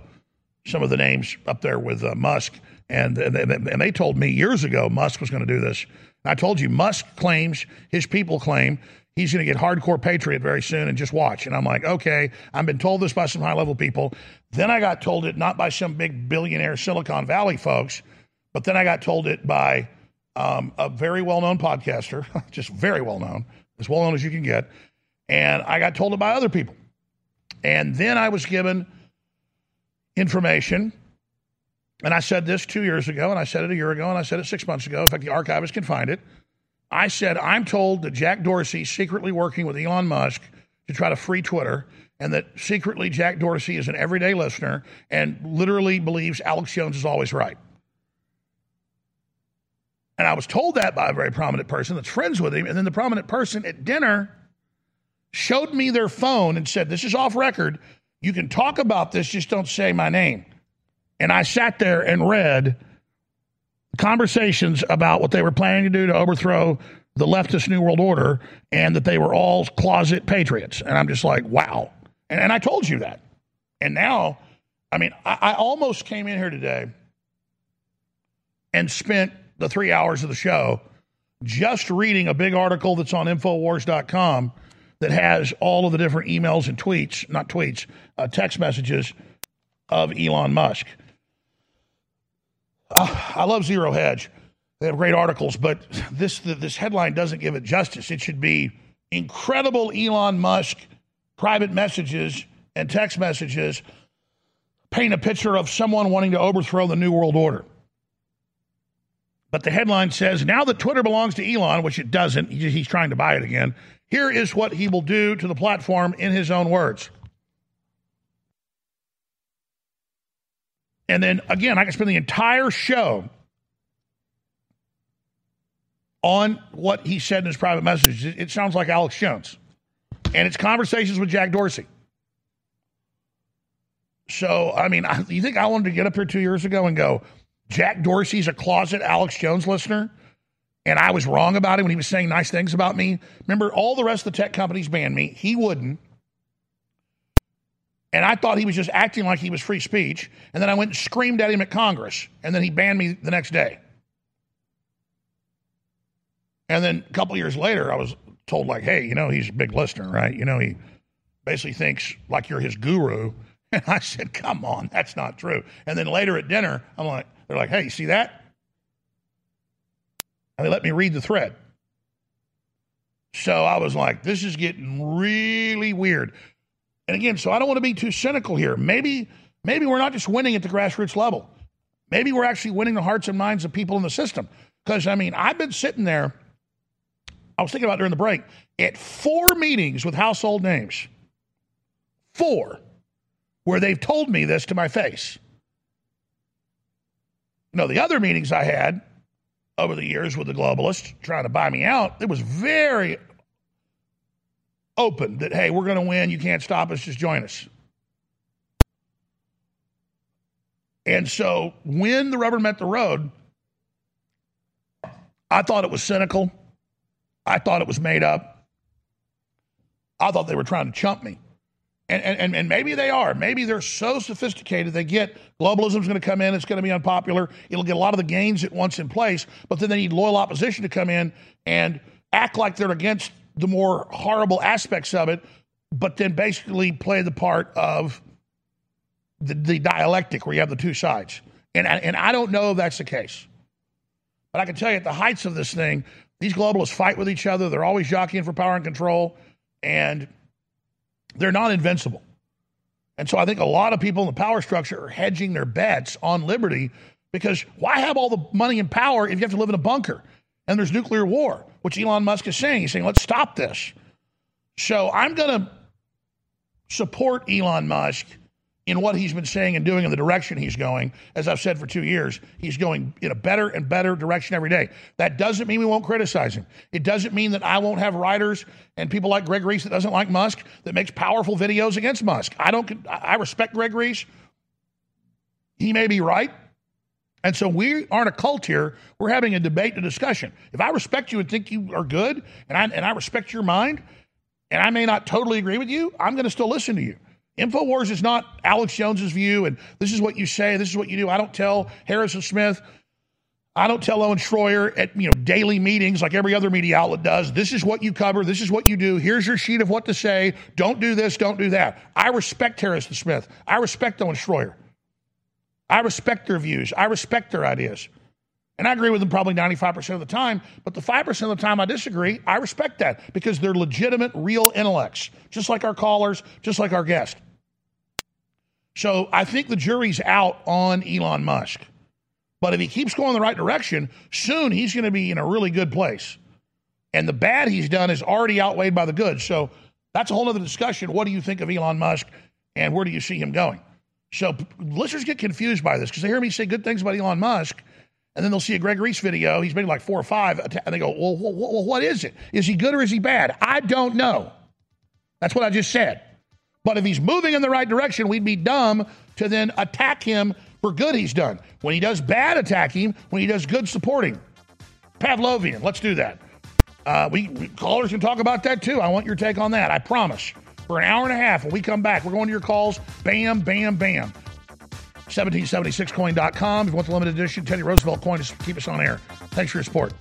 some of the names up there with uh, Musk, and, and and they told me years ago Musk was going to do this. I told you Musk claims his people claim he's going to get hardcore patriot very soon, and just watch. And I'm like, okay, I've been told this by some high level people. Then I got told it not by some big billionaire Silicon Valley folks, but then I got told it by um, a very well known podcaster, just very well known, as well known as you can get. And I got told it by other people. And then I was given information. And I said this two years ago, and I said it a year ago, and I said it six months ago. In fact, the archivist can find it. I said, I'm told that Jack Dorsey secretly working with Elon Musk to try to free Twitter, and that secretly Jack Dorsey is an everyday listener and literally believes Alex Jones is always right. And I was told that by a very prominent person that's friends with him. And then the prominent person at dinner showed me their phone and said, This is off record. You can talk about this, just don't say my name. And I sat there and read conversations about what they were planning to do to overthrow the leftist New World Order and that they were all closet patriots. And I'm just like, wow. And, and I told you that. And now, I mean, I, I almost came in here today and spent the three hours of the show just reading a big article that's on Infowars.com that has all of the different emails and tweets, not tweets, uh, text messages of Elon Musk. Uh, I love Zero Hedge. They have great articles, but this this headline doesn't give it justice. It should be incredible Elon Musk private messages and text messages paint a picture of someone wanting to overthrow the New World Order. But the headline says now that Twitter belongs to Elon, which it doesn't, he's trying to buy it again. Here is what he will do to the platform in his own words. And then again, I can spend the entire show on what he said in his private message. It sounds like Alex Jones. And it's conversations with Jack Dorsey. So, I mean, you think I wanted to get up here two years ago and go, Jack Dorsey's a closet Alex Jones listener, and I was wrong about him when he was saying nice things about me. Remember, all the rest of the tech companies banned me. He wouldn't. And I thought he was just acting like he was free speech. And then I went and screamed at him at Congress. And then he banned me the next day. And then a couple years later, I was told, like, hey, you know, he's a big listener, right? You know, he basically thinks like you're his guru. And I said, come on, that's not true. And then later at dinner, I'm like, they're like, hey, you see that? And they let me read the thread. So I was like, this is getting really weird. And again, so I don't want to be too cynical here. Maybe, maybe we're not just winning at the grassroots level. Maybe we're actually winning the hearts and minds of people in the system. Because I mean, I've been sitting there. I was thinking about during the break at four meetings with household names. Four, where they've told me this to my face. You know, the other meetings I had over the years with the globalists trying to buy me out, it was very open that, hey, we're going to win. You can't stop us. Just join us. And so when the rubber met the road, I thought it was cynical. I thought it was made up. I thought they were trying to chump me. And, and, and maybe they are. Maybe they're so sophisticated they get globalism's going to come in, it's going to be unpopular. It'll get a lot of the gains at once in place, but then they need loyal opposition to come in and act like they're against the more horrible aspects of it, but then basically play the part of the, the dialectic where you have the two sides. And, and I don't know if that's the case. But I can tell you at the heights of this thing, these globalists fight with each other. They're always jockeying for power and control. And they're not invincible. And so I think a lot of people in the power structure are hedging their bets on liberty Because why have all the money and power if you have to live in a bunker and there's nuclear war, which Elon Musk is saying? He's saying, let's stop this. So I'm going to support Elon Musk in what he's been saying and doing in the direction he's going. As I've said for two years, he's going in a better and better direction every day. That doesn't mean we won't criticize him. It doesn't mean that I won't have writers and people like Greg Reese that doesn't like Musk that makes powerful videos against Musk. I don't. I respect Greg Reese. He may be right. And so we aren't a cult here. We're having a debate and a discussion. If I respect you and think you are good, and I, and I respect your mind, and I may not totally agree with you, I'm going to still listen to you. InfoWars is not Alex Jones's view, and this is what you say, this is what you do. I don't tell Harrison Smith, I don't tell Owen Schroyer at you know daily meetings like every other media outlet does. This is what you cover. This is what you do. Here's your sheet of what to say. Don't do this. Don't do that. I respect Harrison Smith. I respect Owen Schroyer. I respect their views. I respect their ideas. And I agree with them probably 95% of the time, but the 5% of the time I disagree, I respect that because they're legitimate, real intellects, just like our callers, just like our guest. So I think the jury's out on Elon Musk. But if he keeps going the right direction, soon he's going to be in a really good place. And the bad he's done is already outweighed by the good. So that's a whole other discussion. What do you think of Elon Musk and where do you see him going? So listeners get confused by this because they hear me say good things about Elon Musk and then they'll see a Greg Reese video. He's made like four or five, and they go, well, well, what is it? Is he good or is he bad? I don't know. That's what I just said. But if he's moving in the right direction, we'd be dumb to then attack him for good he's done. When he does bad, attack him. When he does good, supporting. Pavlovian. Let's do that. Uh, we, we callers can talk about that too. I want your take on that. I promise. For an hour and a half, when we come back, we're going to your calls. Bam, bam, bam. 1776coin.com. If you want the limited edition Teddy Roosevelt coin to keep us on air. Thanks for your support.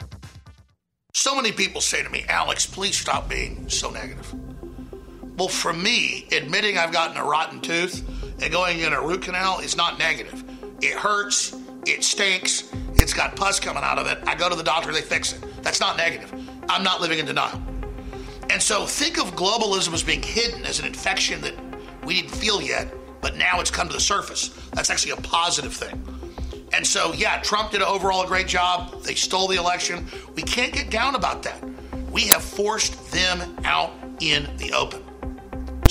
So many people say to me, Alex, please stop being so negative. Well, for me, admitting I've gotten a rotten tooth and going in a root canal is not negative. It hurts, it stinks, it's got pus coming out of it. I go to the doctor, they fix it. That's not negative. I'm not living in denial. And so think of globalism as being hidden as an infection that we didn't feel yet but now it's come to the surface. That's actually a positive thing. And so, yeah, Trump did overall a great job. They stole the election. We can't get down about that. We have forced them out in the open.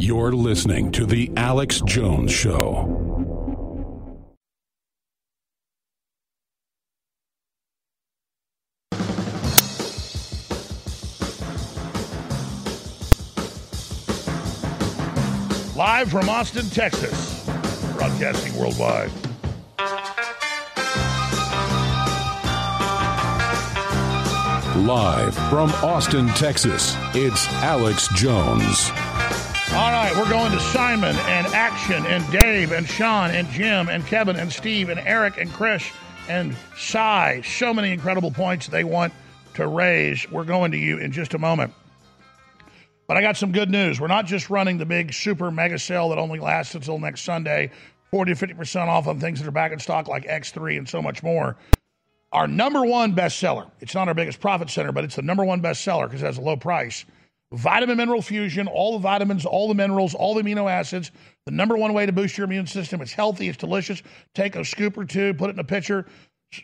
You're listening to The Alex Jones Show. Live from Austin, Texas, broadcasting worldwide. Live from Austin, Texas, it's Alex Jones. All right, we're going to Simon and Action and Dave and Sean and Jim and Kevin and Steve and Eric and Chris and Cy. So many incredible points they want to raise. We're going to you in just a moment. But I got some good news. We're not just running the big super mega sale that only lasts until next Sunday 40 to 50% off on things that are back in stock like X3 and so much more. Our number one bestseller, it's not our biggest profit center, but it's the number one bestseller because it has a low price Vitamin Mineral Fusion, all the vitamins, all the minerals, all the amino acids. The number one way to boost your immune system. It's healthy, it's delicious. Take a scoop or two, put it in a pitcher,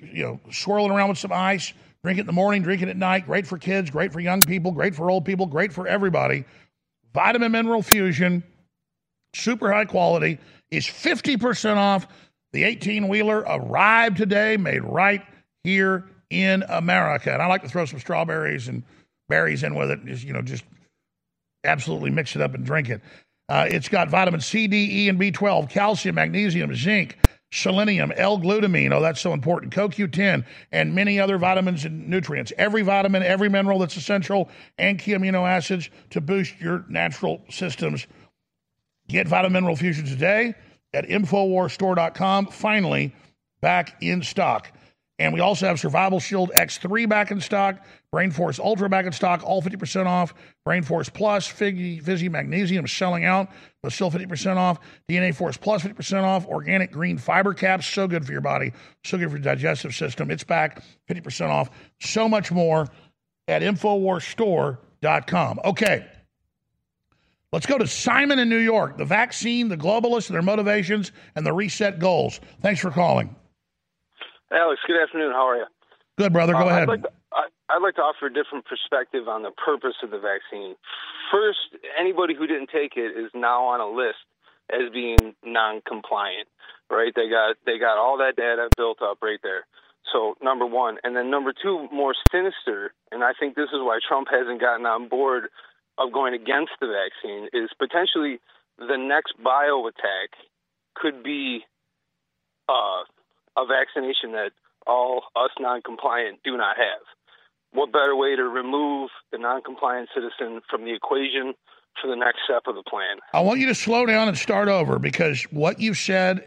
you know, swirl it around with some ice. Drink it in the morning, drink it at night. Great for kids, great for young people, great for old people, great for everybody. Vitamin Mineral Fusion, super high quality, is 50% off. The 18 wheeler arrived today, made right here in America. And I like to throw some strawberries and berries in with it. Just, you know, just absolutely mix it up and drink it. Uh, it's got vitamin C, D, E, and B12, calcium, magnesium, zinc, selenium, L-glutamine. Oh, that's so important. CoQ10 and many other vitamins and nutrients. Every vitamin, every mineral that's essential, and key amino acids to boost your natural systems. Get Vitamin Mineral Fusion today at InfoWarsStore.com. Finally, back in stock. And we also have Survival Shield X3 back in stock, Brain Force Ultra back in stock, all 50% off. Brain Force Plus, Fizzy, Fizzy Magnesium selling out, but still 50% off. DNA Force Plus, 50% off. Organic Green Fiber Caps, so good for your body, so good for your digestive system. It's back, 50% off. So much more at InfoWarsStore.com. Okay. Let's go to Simon in New York. The vaccine, the globalists, their motivations, and the reset goals. Thanks for calling. Alex, good afternoon. How are you? Good, brother. Go Uh, ahead. I'd like, to, I'd like to offer a different perspective on the purpose of the vaccine. First, anybody who didn't take it is now on a list as being non-compliant. Right? They got they got all that data built up right there. So number one, and then number two, more sinister, and I think this is why Trump hasn't gotten on board of going against the vaccine is potentially the next bio attack could be uh, a vaccination that all us non-compliant do not have. What better way to remove the non-compliant citizen from the equation for the next step of the plan? I want you to slow down and start over because what you've said,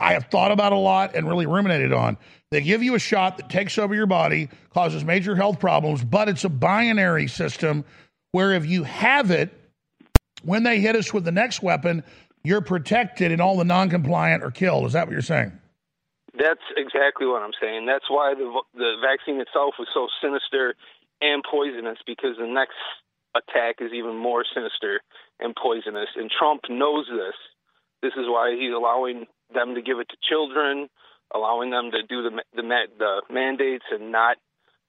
I have thought about a lot and really ruminated on. They give you a shot that takes over your body, causes major health problems, but it's a binary system where if you have it, when they hit us with the next weapon, you're protected and all the non compliant are killed. Is that what you're saying? That's exactly what I'm saying. That's why the the vaccine itself was so sinister and poisonous because the next attack is even more sinister and poisonous. And Trump knows this. This is why he's allowing them to give it to children, allowing them to do the the, the mandates, and not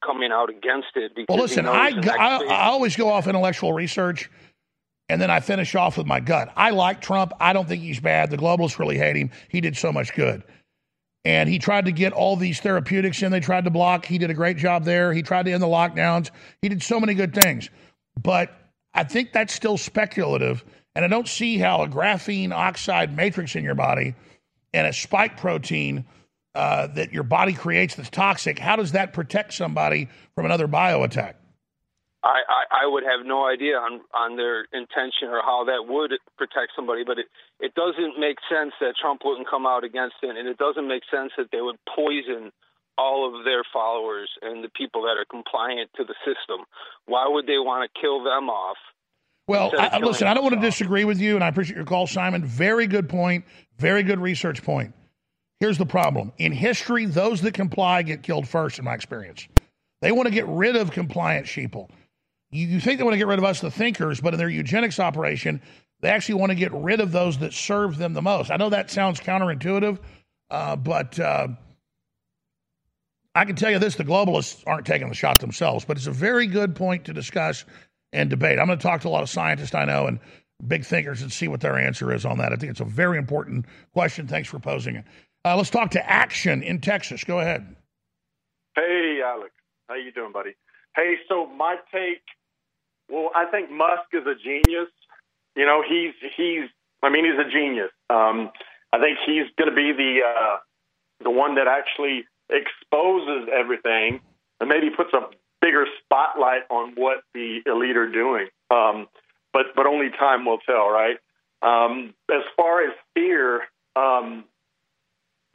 coming out against it. Because Well, listen, I, the go- next I, I always go off intellectual research and then I finish off with my gut. I like Trump. I don't think he's bad. The globalists really hate him. He did so much good. And he tried to get all these therapeutics in, they tried to block. He did a great job there. He tried to end the lockdowns. He did so many good things. But I think that's still speculative. And I don't see how a graphene oxide matrix in your body and a spike protein uh, that your body creates that's toxic, how does that protect somebody from another bio attack? I, I, I would have no idea on, on their intention or how that would protect somebody, but it, it doesn't make sense that Trump wouldn't come out against it, and it doesn't make sense that they would poison all of their followers and the people that are compliant to the system. Why would they want to kill them off? Well, I, listen, I don't want to disagree with you, and I appreciate your call, Simon. Very good point. Very good research point. Here's the problem in history, those that comply get killed first, in my experience. They want to get rid of compliant sheeple. You, you think they want to get rid of us, the thinkers, but in their eugenics operation, they actually want to get rid of those that serve them the most. I know that sounds counterintuitive, uh, but uh, I can tell you this the globalists aren't taking the shot themselves, but it's a very good point to discuss and debate. I'm going to talk to a lot of scientists I know and big thinkers and see what their answer is on that. I think it's a very important question. Thanks for posing it. Uh, let's talk to Action in Texas. Go ahead. Hey, Alex. How you doing, buddy? Hey, so my take, well, I think Musk is a genius. You know, he's he's. I mean, he's a genius. Um, I think he's going to be the uh, the one that actually exposes everything and maybe puts a bigger spotlight on what the elite are doing. Um, but but only time will tell, right? Um, as far as fear, um,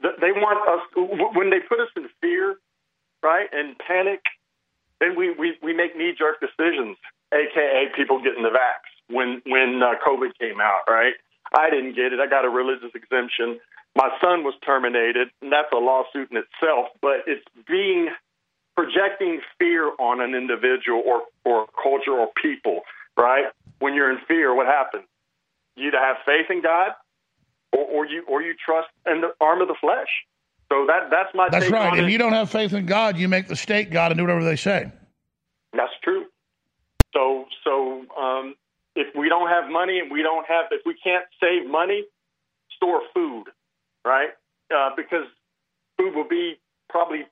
th- they want us when they put us in fear, right, and panic. Then we, we, we make knee jerk decisions, aka people getting the vax when when uh, COVID came out, right? I didn't get it. I got a religious exemption. My son was terminated, and that's a lawsuit in itself. But it's being projecting fear on an individual or or culture or people, right? When you're in fear, what happens? You either have faith in God, or, or you or you trust in the arm of the flesh. So that that's my That's right. If it. you don't have faith in God, you make the state God and do whatever they say. That's true. So, so um, if we don't have money and we don't have, if we can't save money, store food, right? Uh, because food will be probably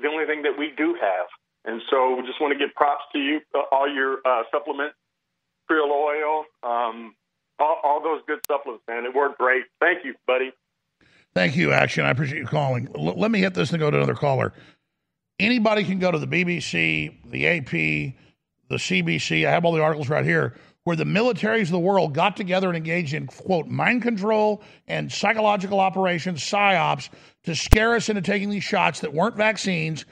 the only thing that we do have. And so, we just want to give props to you, uh, all your uh, supplements, krill oil, um, all, all those good supplements, man. It worked great. Thank you, buddy. Thank you, Action. I appreciate you calling. L- let me hit this and go to another caller. Anybody can go to the BBC, the AP, the CBC. I have all the articles right here. Where the militaries of the world got together and engaged in, quote, mind control and psychological operations, psyops, to scare us into taking these shots that weren't vaccines,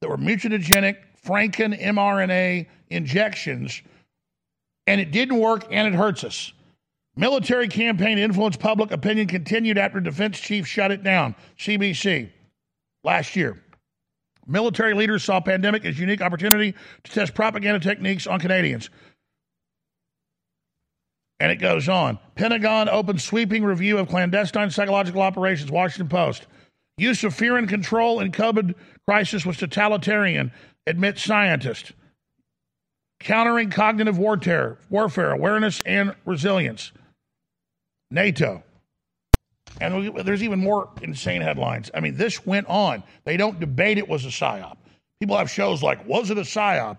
that were mutagenic, Franken mRNA injections, and it didn't work and it hurts us. Military campaign to influence public opinion continued after defense chief shut it down. CBC last year. Military leaders saw pandemic as unique opportunity to test propaganda techniques on Canadians. And it goes on. Pentagon opens sweeping review of clandestine psychological operations. Washington Post. Use of fear and control in COVID crisis was totalitarian, admits scientist. Countering cognitive warfare, warfare, awareness and resilience. NATO. And we, there's even more insane headlines. I mean, this went on. They don't debate it was a psyop. People have shows like, was it a psyop?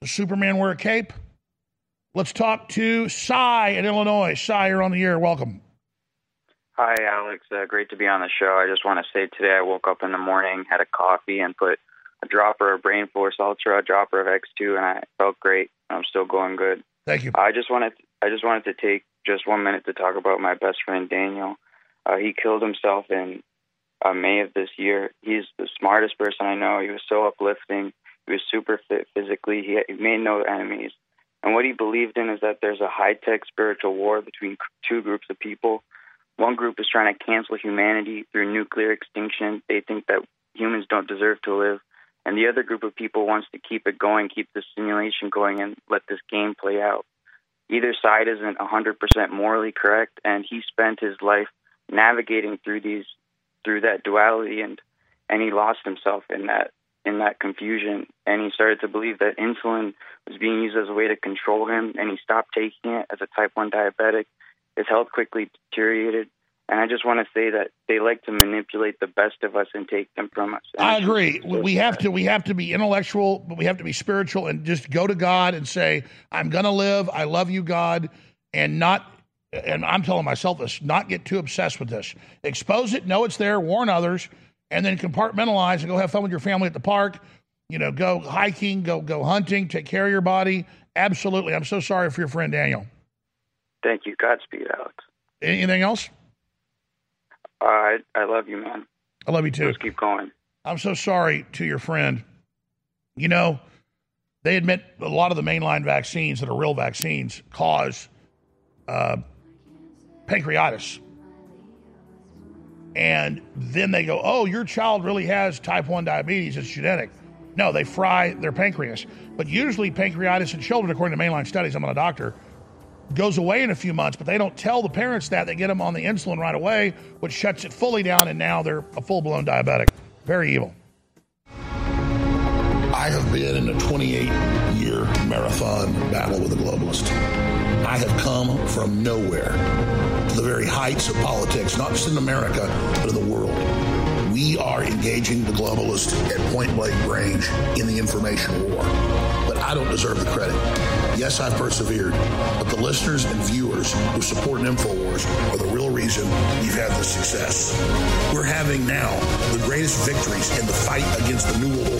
Does Superman wear a cape? Let's talk to Cy in Illinois. Cy, you're on the air. Welcome. Hi, Alex. Uh, great to be on the show. I just want to say today I woke up in the morning, had a coffee, and put a dropper of Brain Force Ultra, a dropper of X2, and I felt great. I'm still going good. Thank you. I just wanted I just wanted to take just one minute to talk about my best friend Daniel. Uh, he killed himself in uh, May of this year. He's the smartest person I know. He was so uplifting. He was super fit physically. He, he made no enemies. And what he believed in is that there's a high tech spiritual war between two groups of people. One group is trying to cancel humanity through nuclear extinction. They think that humans don't deserve to live. And the other group of people wants to keep it going, keep the simulation going, and let this game play out. Either side isn't 100% morally correct, and he spent his life navigating through these, through that duality, and and he lost himself in that in that confusion and he started to believe that insulin was being used as a way to control him and he stopped taking it as a type 1 diabetic his health quickly deteriorated and i just want to say that they like to manipulate the best of us and take them from us and I agree. We have to we have to be intellectual, but we have to be spiritual and just go to God and say, "I'm going to live. I love you, God," and not. And I'm telling myself this: not get too obsessed with this. Expose it, know it's there, warn others, and then compartmentalize and go have fun with your family at the park. You know, go hiking, go go hunting, take care of your body. Absolutely. I'm so sorry for your friend Daniel. thank you godspeed alex Anything else? uh, I, I love you man I love you too. let's keep going I'm so sorry to your friend. You know, they admit a lot of the mainline vaccines that are real vaccines cause uh, pancreatitis. And then they go, oh, your child really has type 1 diabetes. It's genetic. No, they fry their pancreas. But usually, pancreatitis in children, according to mainline studies, I'm not a doctor, goes away in a few months, but they don't tell the parents that. They get them on the insulin right away, which shuts it fully down, and now they're a full blown diabetic. Very evil. I have been in a 28 year marathon battle with a globalist. I have come from nowhere the very heights of politics, not just in America, but in the world. We are engaging the globalists at point blank range in the information war. But I don't deserve the credit. Yes, I've persevered, but the listeners and viewers who support InfoWars are the real reason we've had this success. We're having now the greatest victories in the fight against the New World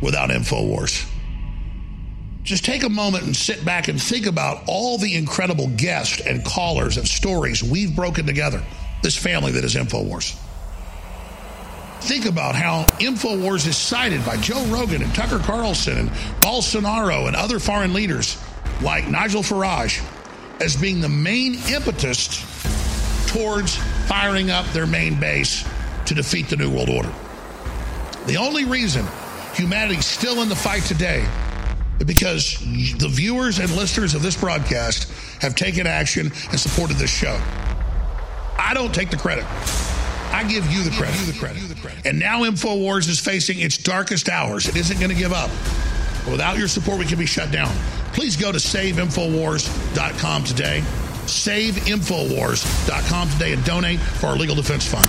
without InfoWars. Just take a moment and sit back and think about all the incredible guests and callers and stories we've broken together, this family that is InfoWars. Think about how InfoWars is cited by Joe Rogan and Tucker Carlson and Bolsonaro and other foreign leaders like Nigel Farage as being the main impetus towards firing up their main base to defeat the New World Order. The only reason humanity's still in the fight today because the viewers and listeners of this broadcast have taken action and supported this show. I don't take the credit. I give you the credit. You the credit. And now InfoWars is facing its darkest hours. It isn't going to give up. Without your support, we can be shut down. Please go to saveinfowars.com today. Saveinfowars.com today and donate for our legal defense fund.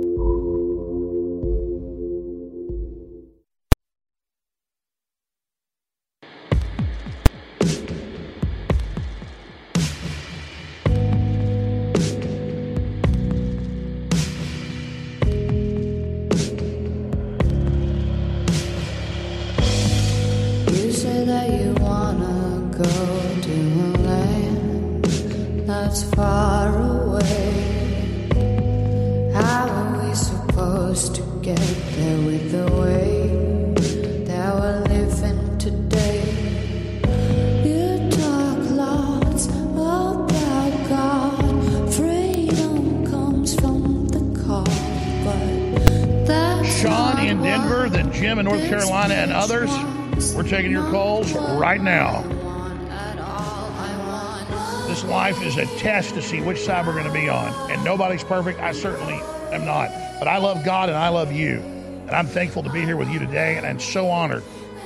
See which side we're going to be on. And nobody's perfect. I certainly am not. But I love God and I love you. And I'm thankful to be here with you today. And I'm so honored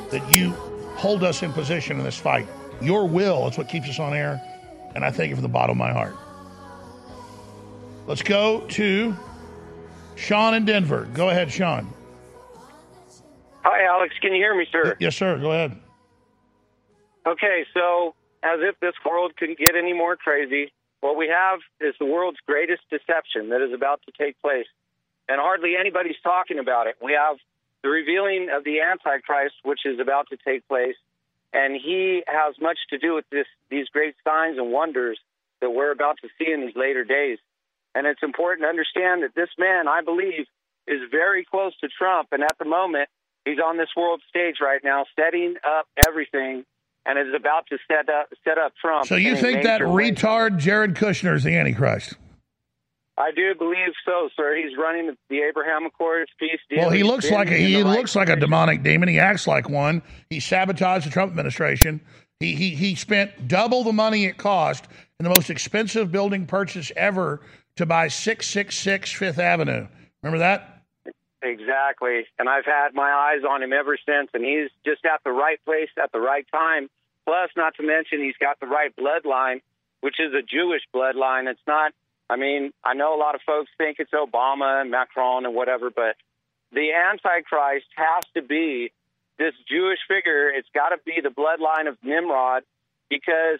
that you hold us in position in this fight. Your will is what keeps us on air. And I thank you from the bottom of my heart. Let's go to Sean in Denver. Go ahead, Sean. Hi, Alex. Can you hear me, sir? Yes, sir. Go ahead. Okay, so as if this world couldn't get any more crazy, what we have is the world's greatest deception that is about to take place. And hardly anybody's talking about it. We have the revealing of the Antichrist, which is about to take place. And he has much to do with this, these great signs and wonders that we're about to see in these later days. And it's important to understand that this man, I believe, is very close to Trump. And at the moment, he's on this world stage right now, setting up everything and is about to set up set up Trump. So you think that way. retard Jared Kushner is the Antichrist? I do believe so, sir. He's running the, the Abraham Accords peace deal. Well, he He's looks like a, he looks like a demonic demon. He acts like one. He sabotaged the Trump administration. He he he spent double the money it cost in the most expensive building purchase ever to buy 666 Fifth Avenue. Remember that? Exactly. And I've had my eyes on him ever since, and he's just at the right place at the right time. Plus, not to mention, he's got the right bloodline, which is a Jewish bloodline. It's not, I mean, I know a lot of folks think it's Obama and Macron and whatever, but the Antichrist has to be this Jewish figure. It's got to be the bloodline of Nimrod because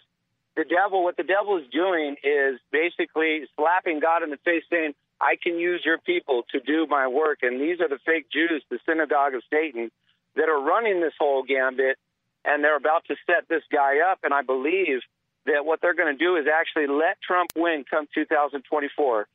the devil, what the devil is doing is basically slapping God in the face saying, I can use your people to do my work. And these are the fake Jews, the synagogue of Satan, that are running this whole gambit. And they're about to set this guy up. And I believe that what they're going to do is actually let Trump win come 2024.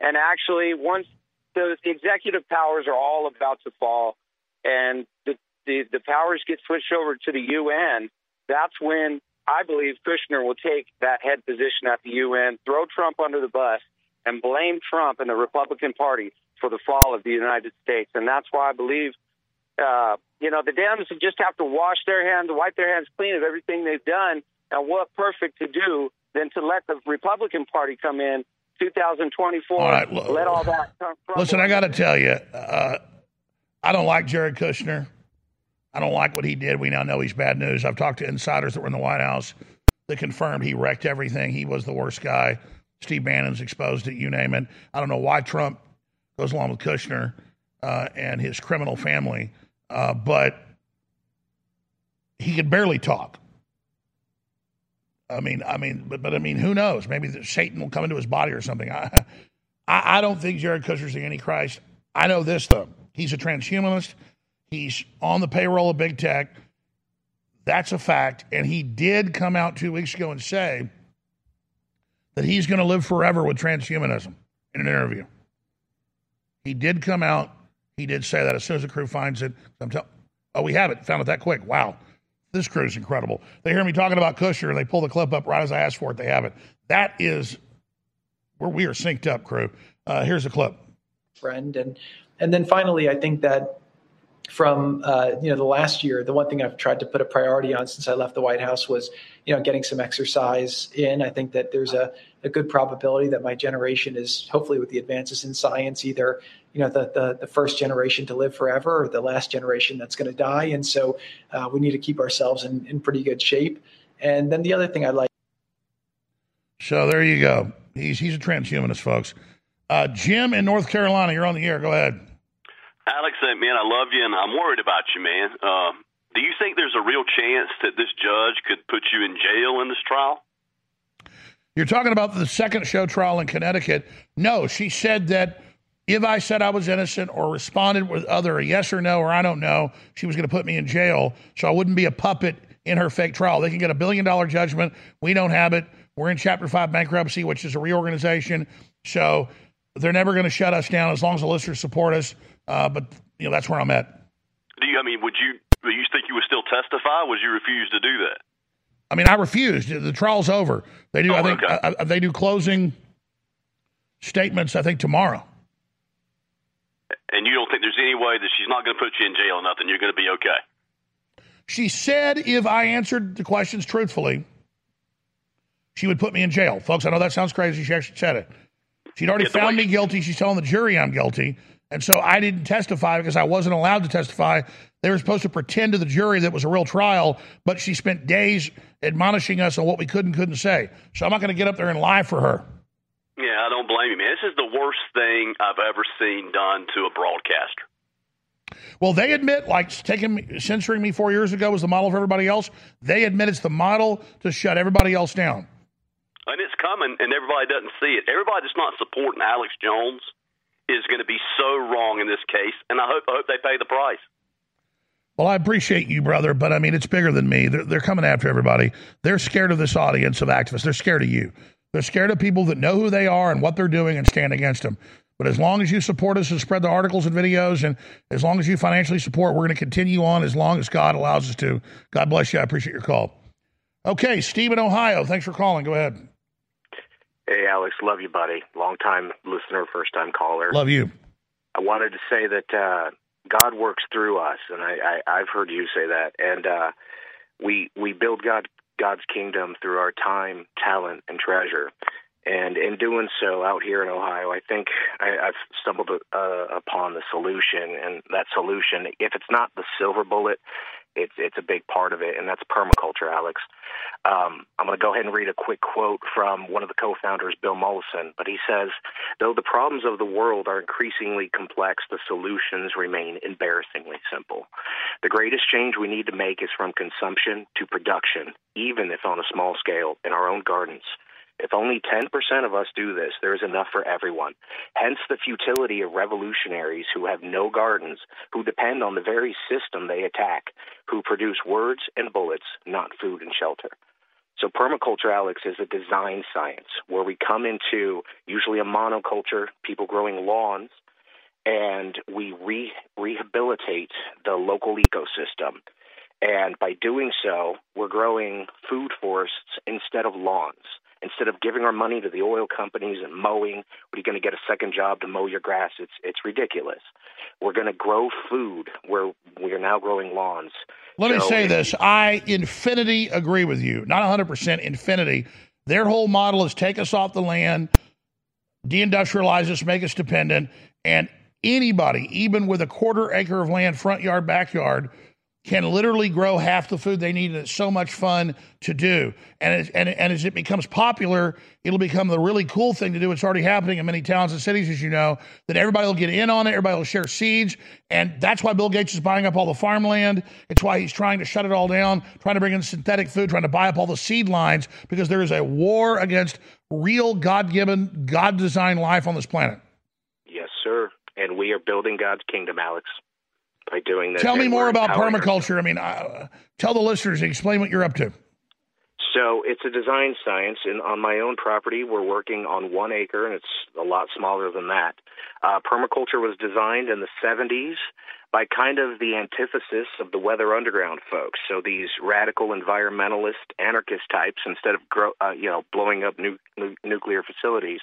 And actually, once the executive powers are all about to fall and the, the, the powers get switched over to the UN, that's when I believe Kushner will take that head position at the UN, throw Trump under the bus, and blame Trump and the Republican Party for the fall of the United States. And that's why I believe, uh, you know, the Dems just have to wash their hands, wipe their hands clean of everything they've done. And what perfect to do than to let the Republican Party come in 2024, All right, well, let all that come from. Listen, I got to tell you, uh, I don't like Jared Kushner. I don't like what he did. We now know he's bad news. I've talked to insiders that were in the White House that confirmed he wrecked everything. He was the worst guy. Steve Bannon's exposed it, you name it. I don't know why Trump goes along with Kushner uh, and his criminal family, uh, but he could barely talk. I mean, I mean, but, but I mean, who knows? Maybe Satan will come into his body or something. I, I, I don't think Jared Kushner's the Antichrist. I know this though: he's a transhumanist. He's on the payroll of big tech. That's a fact. And he did come out two weeks ago and say that he's going to live forever with transhumanism in an interview. He did come out. He did say that as soon as the crew finds it. I'm tell- oh, we have it. Found it that quick. Wow. This crew is incredible. They hear me talking about Kushner and they pull the clip up right as I asked for it. They have it. That is where we are synced up, crew. Uh, here's a clip. friend and and then finally i think that from uh, you know the last year, the one thing I've tried to put a priority on since I left the White House was you know getting some exercise in. I think that there's a, a good probability that my generation is hopefully with the advances in science either you know the the, the first generation to live forever or the last generation that's going to die, and so uh, we need to keep ourselves in, in pretty good shape. And then the other thing I'd like. So there you go. He's he's a transhumanist, folks. Uh, Jim in North Carolina, you're on the air. Go ahead. Alex, man, I love you, and I'm worried about you, man. Uh, do you think there's a real chance that this judge could put you in jail in this trial? You're talking about the second show trial in Connecticut. No, she said that if I said I was innocent or responded with other a yes or no or I don't know, she was going to put me in jail so I wouldn't be a puppet in her fake trial. They can get a billion dollar judgment. We don't have it. We're in Chapter 5 bankruptcy, which is a reorganization. So they're never going to shut us down as long as the listeners support us. Uh, but you know that's where I'm at. Do you? I mean, would you? Do you think you would still testify? Would you refuse to do that? I mean, I refused. The trial's over. They do. Oh, I think okay. uh, they do closing statements. I think tomorrow. And you don't think there's any way that she's not going to put you in jail or nothing? You're going to be okay. She said if I answered the questions truthfully, she would put me in jail. Folks, I know that sounds crazy. She actually said it. She'd already Yeah, found me guilty. She's telling the jury I'm guilty. And so I didn't testify because I wasn't allowed to testify. They were supposed to pretend to the jury that it was a real trial, but she spent days admonishing us on what we could and couldn't say. So I'm not going to get up there and lie for her. Yeah, I don't blame you, man. This is the worst thing I've ever seen done to a broadcaster. Well, they admit, like taking censoring me four years ago was the model for everybody else. They admit it's the model to shut everybody else down. And it's coming, and everybody doesn't see it. Everybody that's not supporting Alex Jones is going to be so wrong in this case, and I hope I hope they pay the price. Well, I appreciate you, brother, but I mean, it's bigger than me. They're, they're coming after everybody. They're scared of this audience of activists. They're scared of you. They're scared of people that know who they are and what they're doing and stand against them. But as long as you support us and spread the articles and videos, and as long as you financially support, we're going to continue on as long as God allows us to. God bless you. I appreciate your call. Okay, Steve in Ohio. Thanks for calling. Go ahead. Hey, Alex, love you, buddy. Long time listener, first time caller. Love you. I wanted to say that uh, God works through us, and I, I, I've heard you say that. And uh, we we build God God's kingdom through our time, talent, and treasure. And in doing so, out here in Ohio, I think I, I've stumbled uh, upon the solution. And that solution, if it's not the silver bullet, it's it's a big part of it, and that's permaculture, Alex. Um, I'm going to go ahead and read a quick quote from one of the co-founders, Bill Mollison. But he says, "Though the problems of the world are increasingly complex, the solutions remain embarrassingly simple. The greatest change we need to make is from consumption to production, even if on a small scale, in our own gardens." If only 10% of us do this, there is enough for everyone. Hence the futility of revolutionaries who have no gardens, who depend on the very system they attack, who produce words and bullets, not food and shelter. So permaculture, Alex, is a design science where we come into usually a monoculture, people growing lawns, and we re- rehabilitate the local ecosystem. And by doing so, we're growing food forests instead of lawns. Instead of giving our money to the oil companies and mowing, what are you going to get a second job to mow your grass? It's it's ridiculous. We're going to grow food where we are now growing lawns. Let me say this. I infinity agree with you. Not 100% infinity. Their whole model is take us off the land, deindustrialize us, make us dependent, and anybody, even with a quarter acre of land, front yard, backyard, can literally grow half the food they need, and it's so much fun to do. And as, and, and as it becomes popular, it'll become the really cool thing to do. It's already happening in many towns and cities, as you know, that everybody will get in on it, everybody will share seeds, and that's why Bill Gates is buying up all the farmland. It's why he's trying to shut it all down, trying to bring in synthetic food, trying to buy up all the seed lines, because there is a war against real God-given, God-designed life on this planet. Yes, sir. And we are building God's kingdom, Alex, by doing this. Tell me more about permaculture. I mean, uh, tell the listeners, explain what you're up to. So it's a design science, and on my own property, we're working on one acre, and it's a lot smaller than that. Uh, permaculture was designed in the 70s by kind of the antithesis of the Weather Underground folks. So these radical environmentalist anarchist types, instead of grow, uh, you know blowing up nu- nu- nuclear facilities,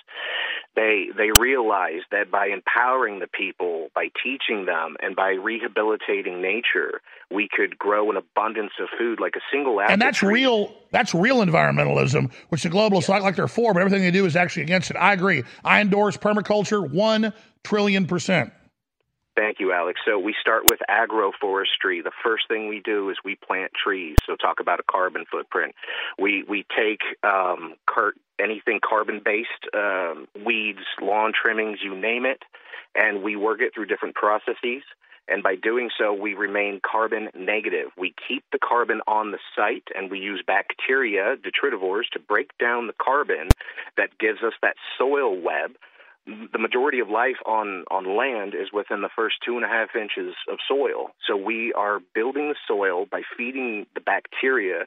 they they realize that by empowering the people, by teaching them, and by rehabilitating nature, we could grow an abundance of food like a single apple And that's tree. real. That's real environmentalism, which the globalists like like they're for, but everything they do is actually against it. I agree. I endorse permaculture one trillion percent. Thank you, Alex. So we start with agroforestry. The first thing we do is we plant trees. So talk about a carbon footprint. We we take um, car- anything carbon based, um, weeds, lawn trimmings, you name it, and we work it through different processes. And by doing so, we remain carbon negative. We keep the carbon on the site and we use bacteria, detritivores, to break down the carbon that gives us that soil web the majority of life on on land is within the first two and a half inches of soil. So we are building the soil by feeding the bacteria,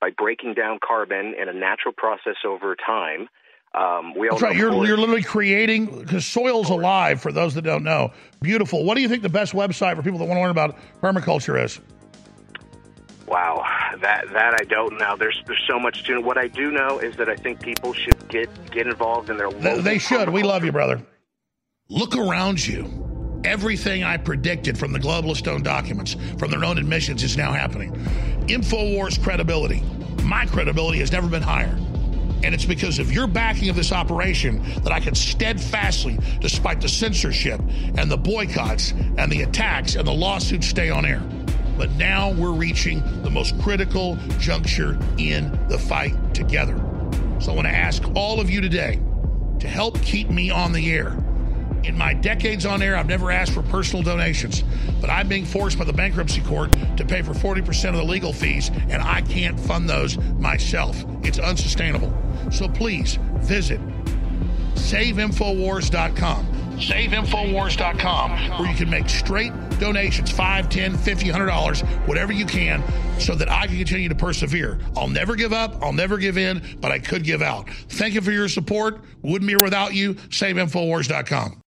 by breaking down carbon in a natural process over time. Um, we all That's right. You're, you're literally creating because soil's alive. For those that don't know, beautiful. What do you think the best website for people that want to learn about permaculture is? Wow, that that I don't know. There's there's so much to know. What I do know is that I think people should get get involved in their They, local they should. We love you, brother. Look around you. Everything I predicted from the globalist stone documents, from their own admissions, is now happening. InfoWars credibility, my credibility has never been higher. And it's because of your backing of this operation that I can steadfastly, despite the censorship and the boycotts and the attacks and the lawsuits, stay on air. But now we're reaching the most critical juncture in the fight together. So I want to ask all of you today to help keep me on the air. In my decades on air, I've never asked for personal donations, but I'm being forced by the bankruptcy court to pay for 40% of the legal fees, and I can't fund those myself. It's unsustainable. So please visit saveinfowars.com. Saveinfowars.com, where you can make straight donations $5, $10, $50, $100, whatever you can, so that I can continue to persevere. I'll never give up, I'll never give in, but I could give out. Thank you for your support. Wouldn't be without you. Saveinfowars.com.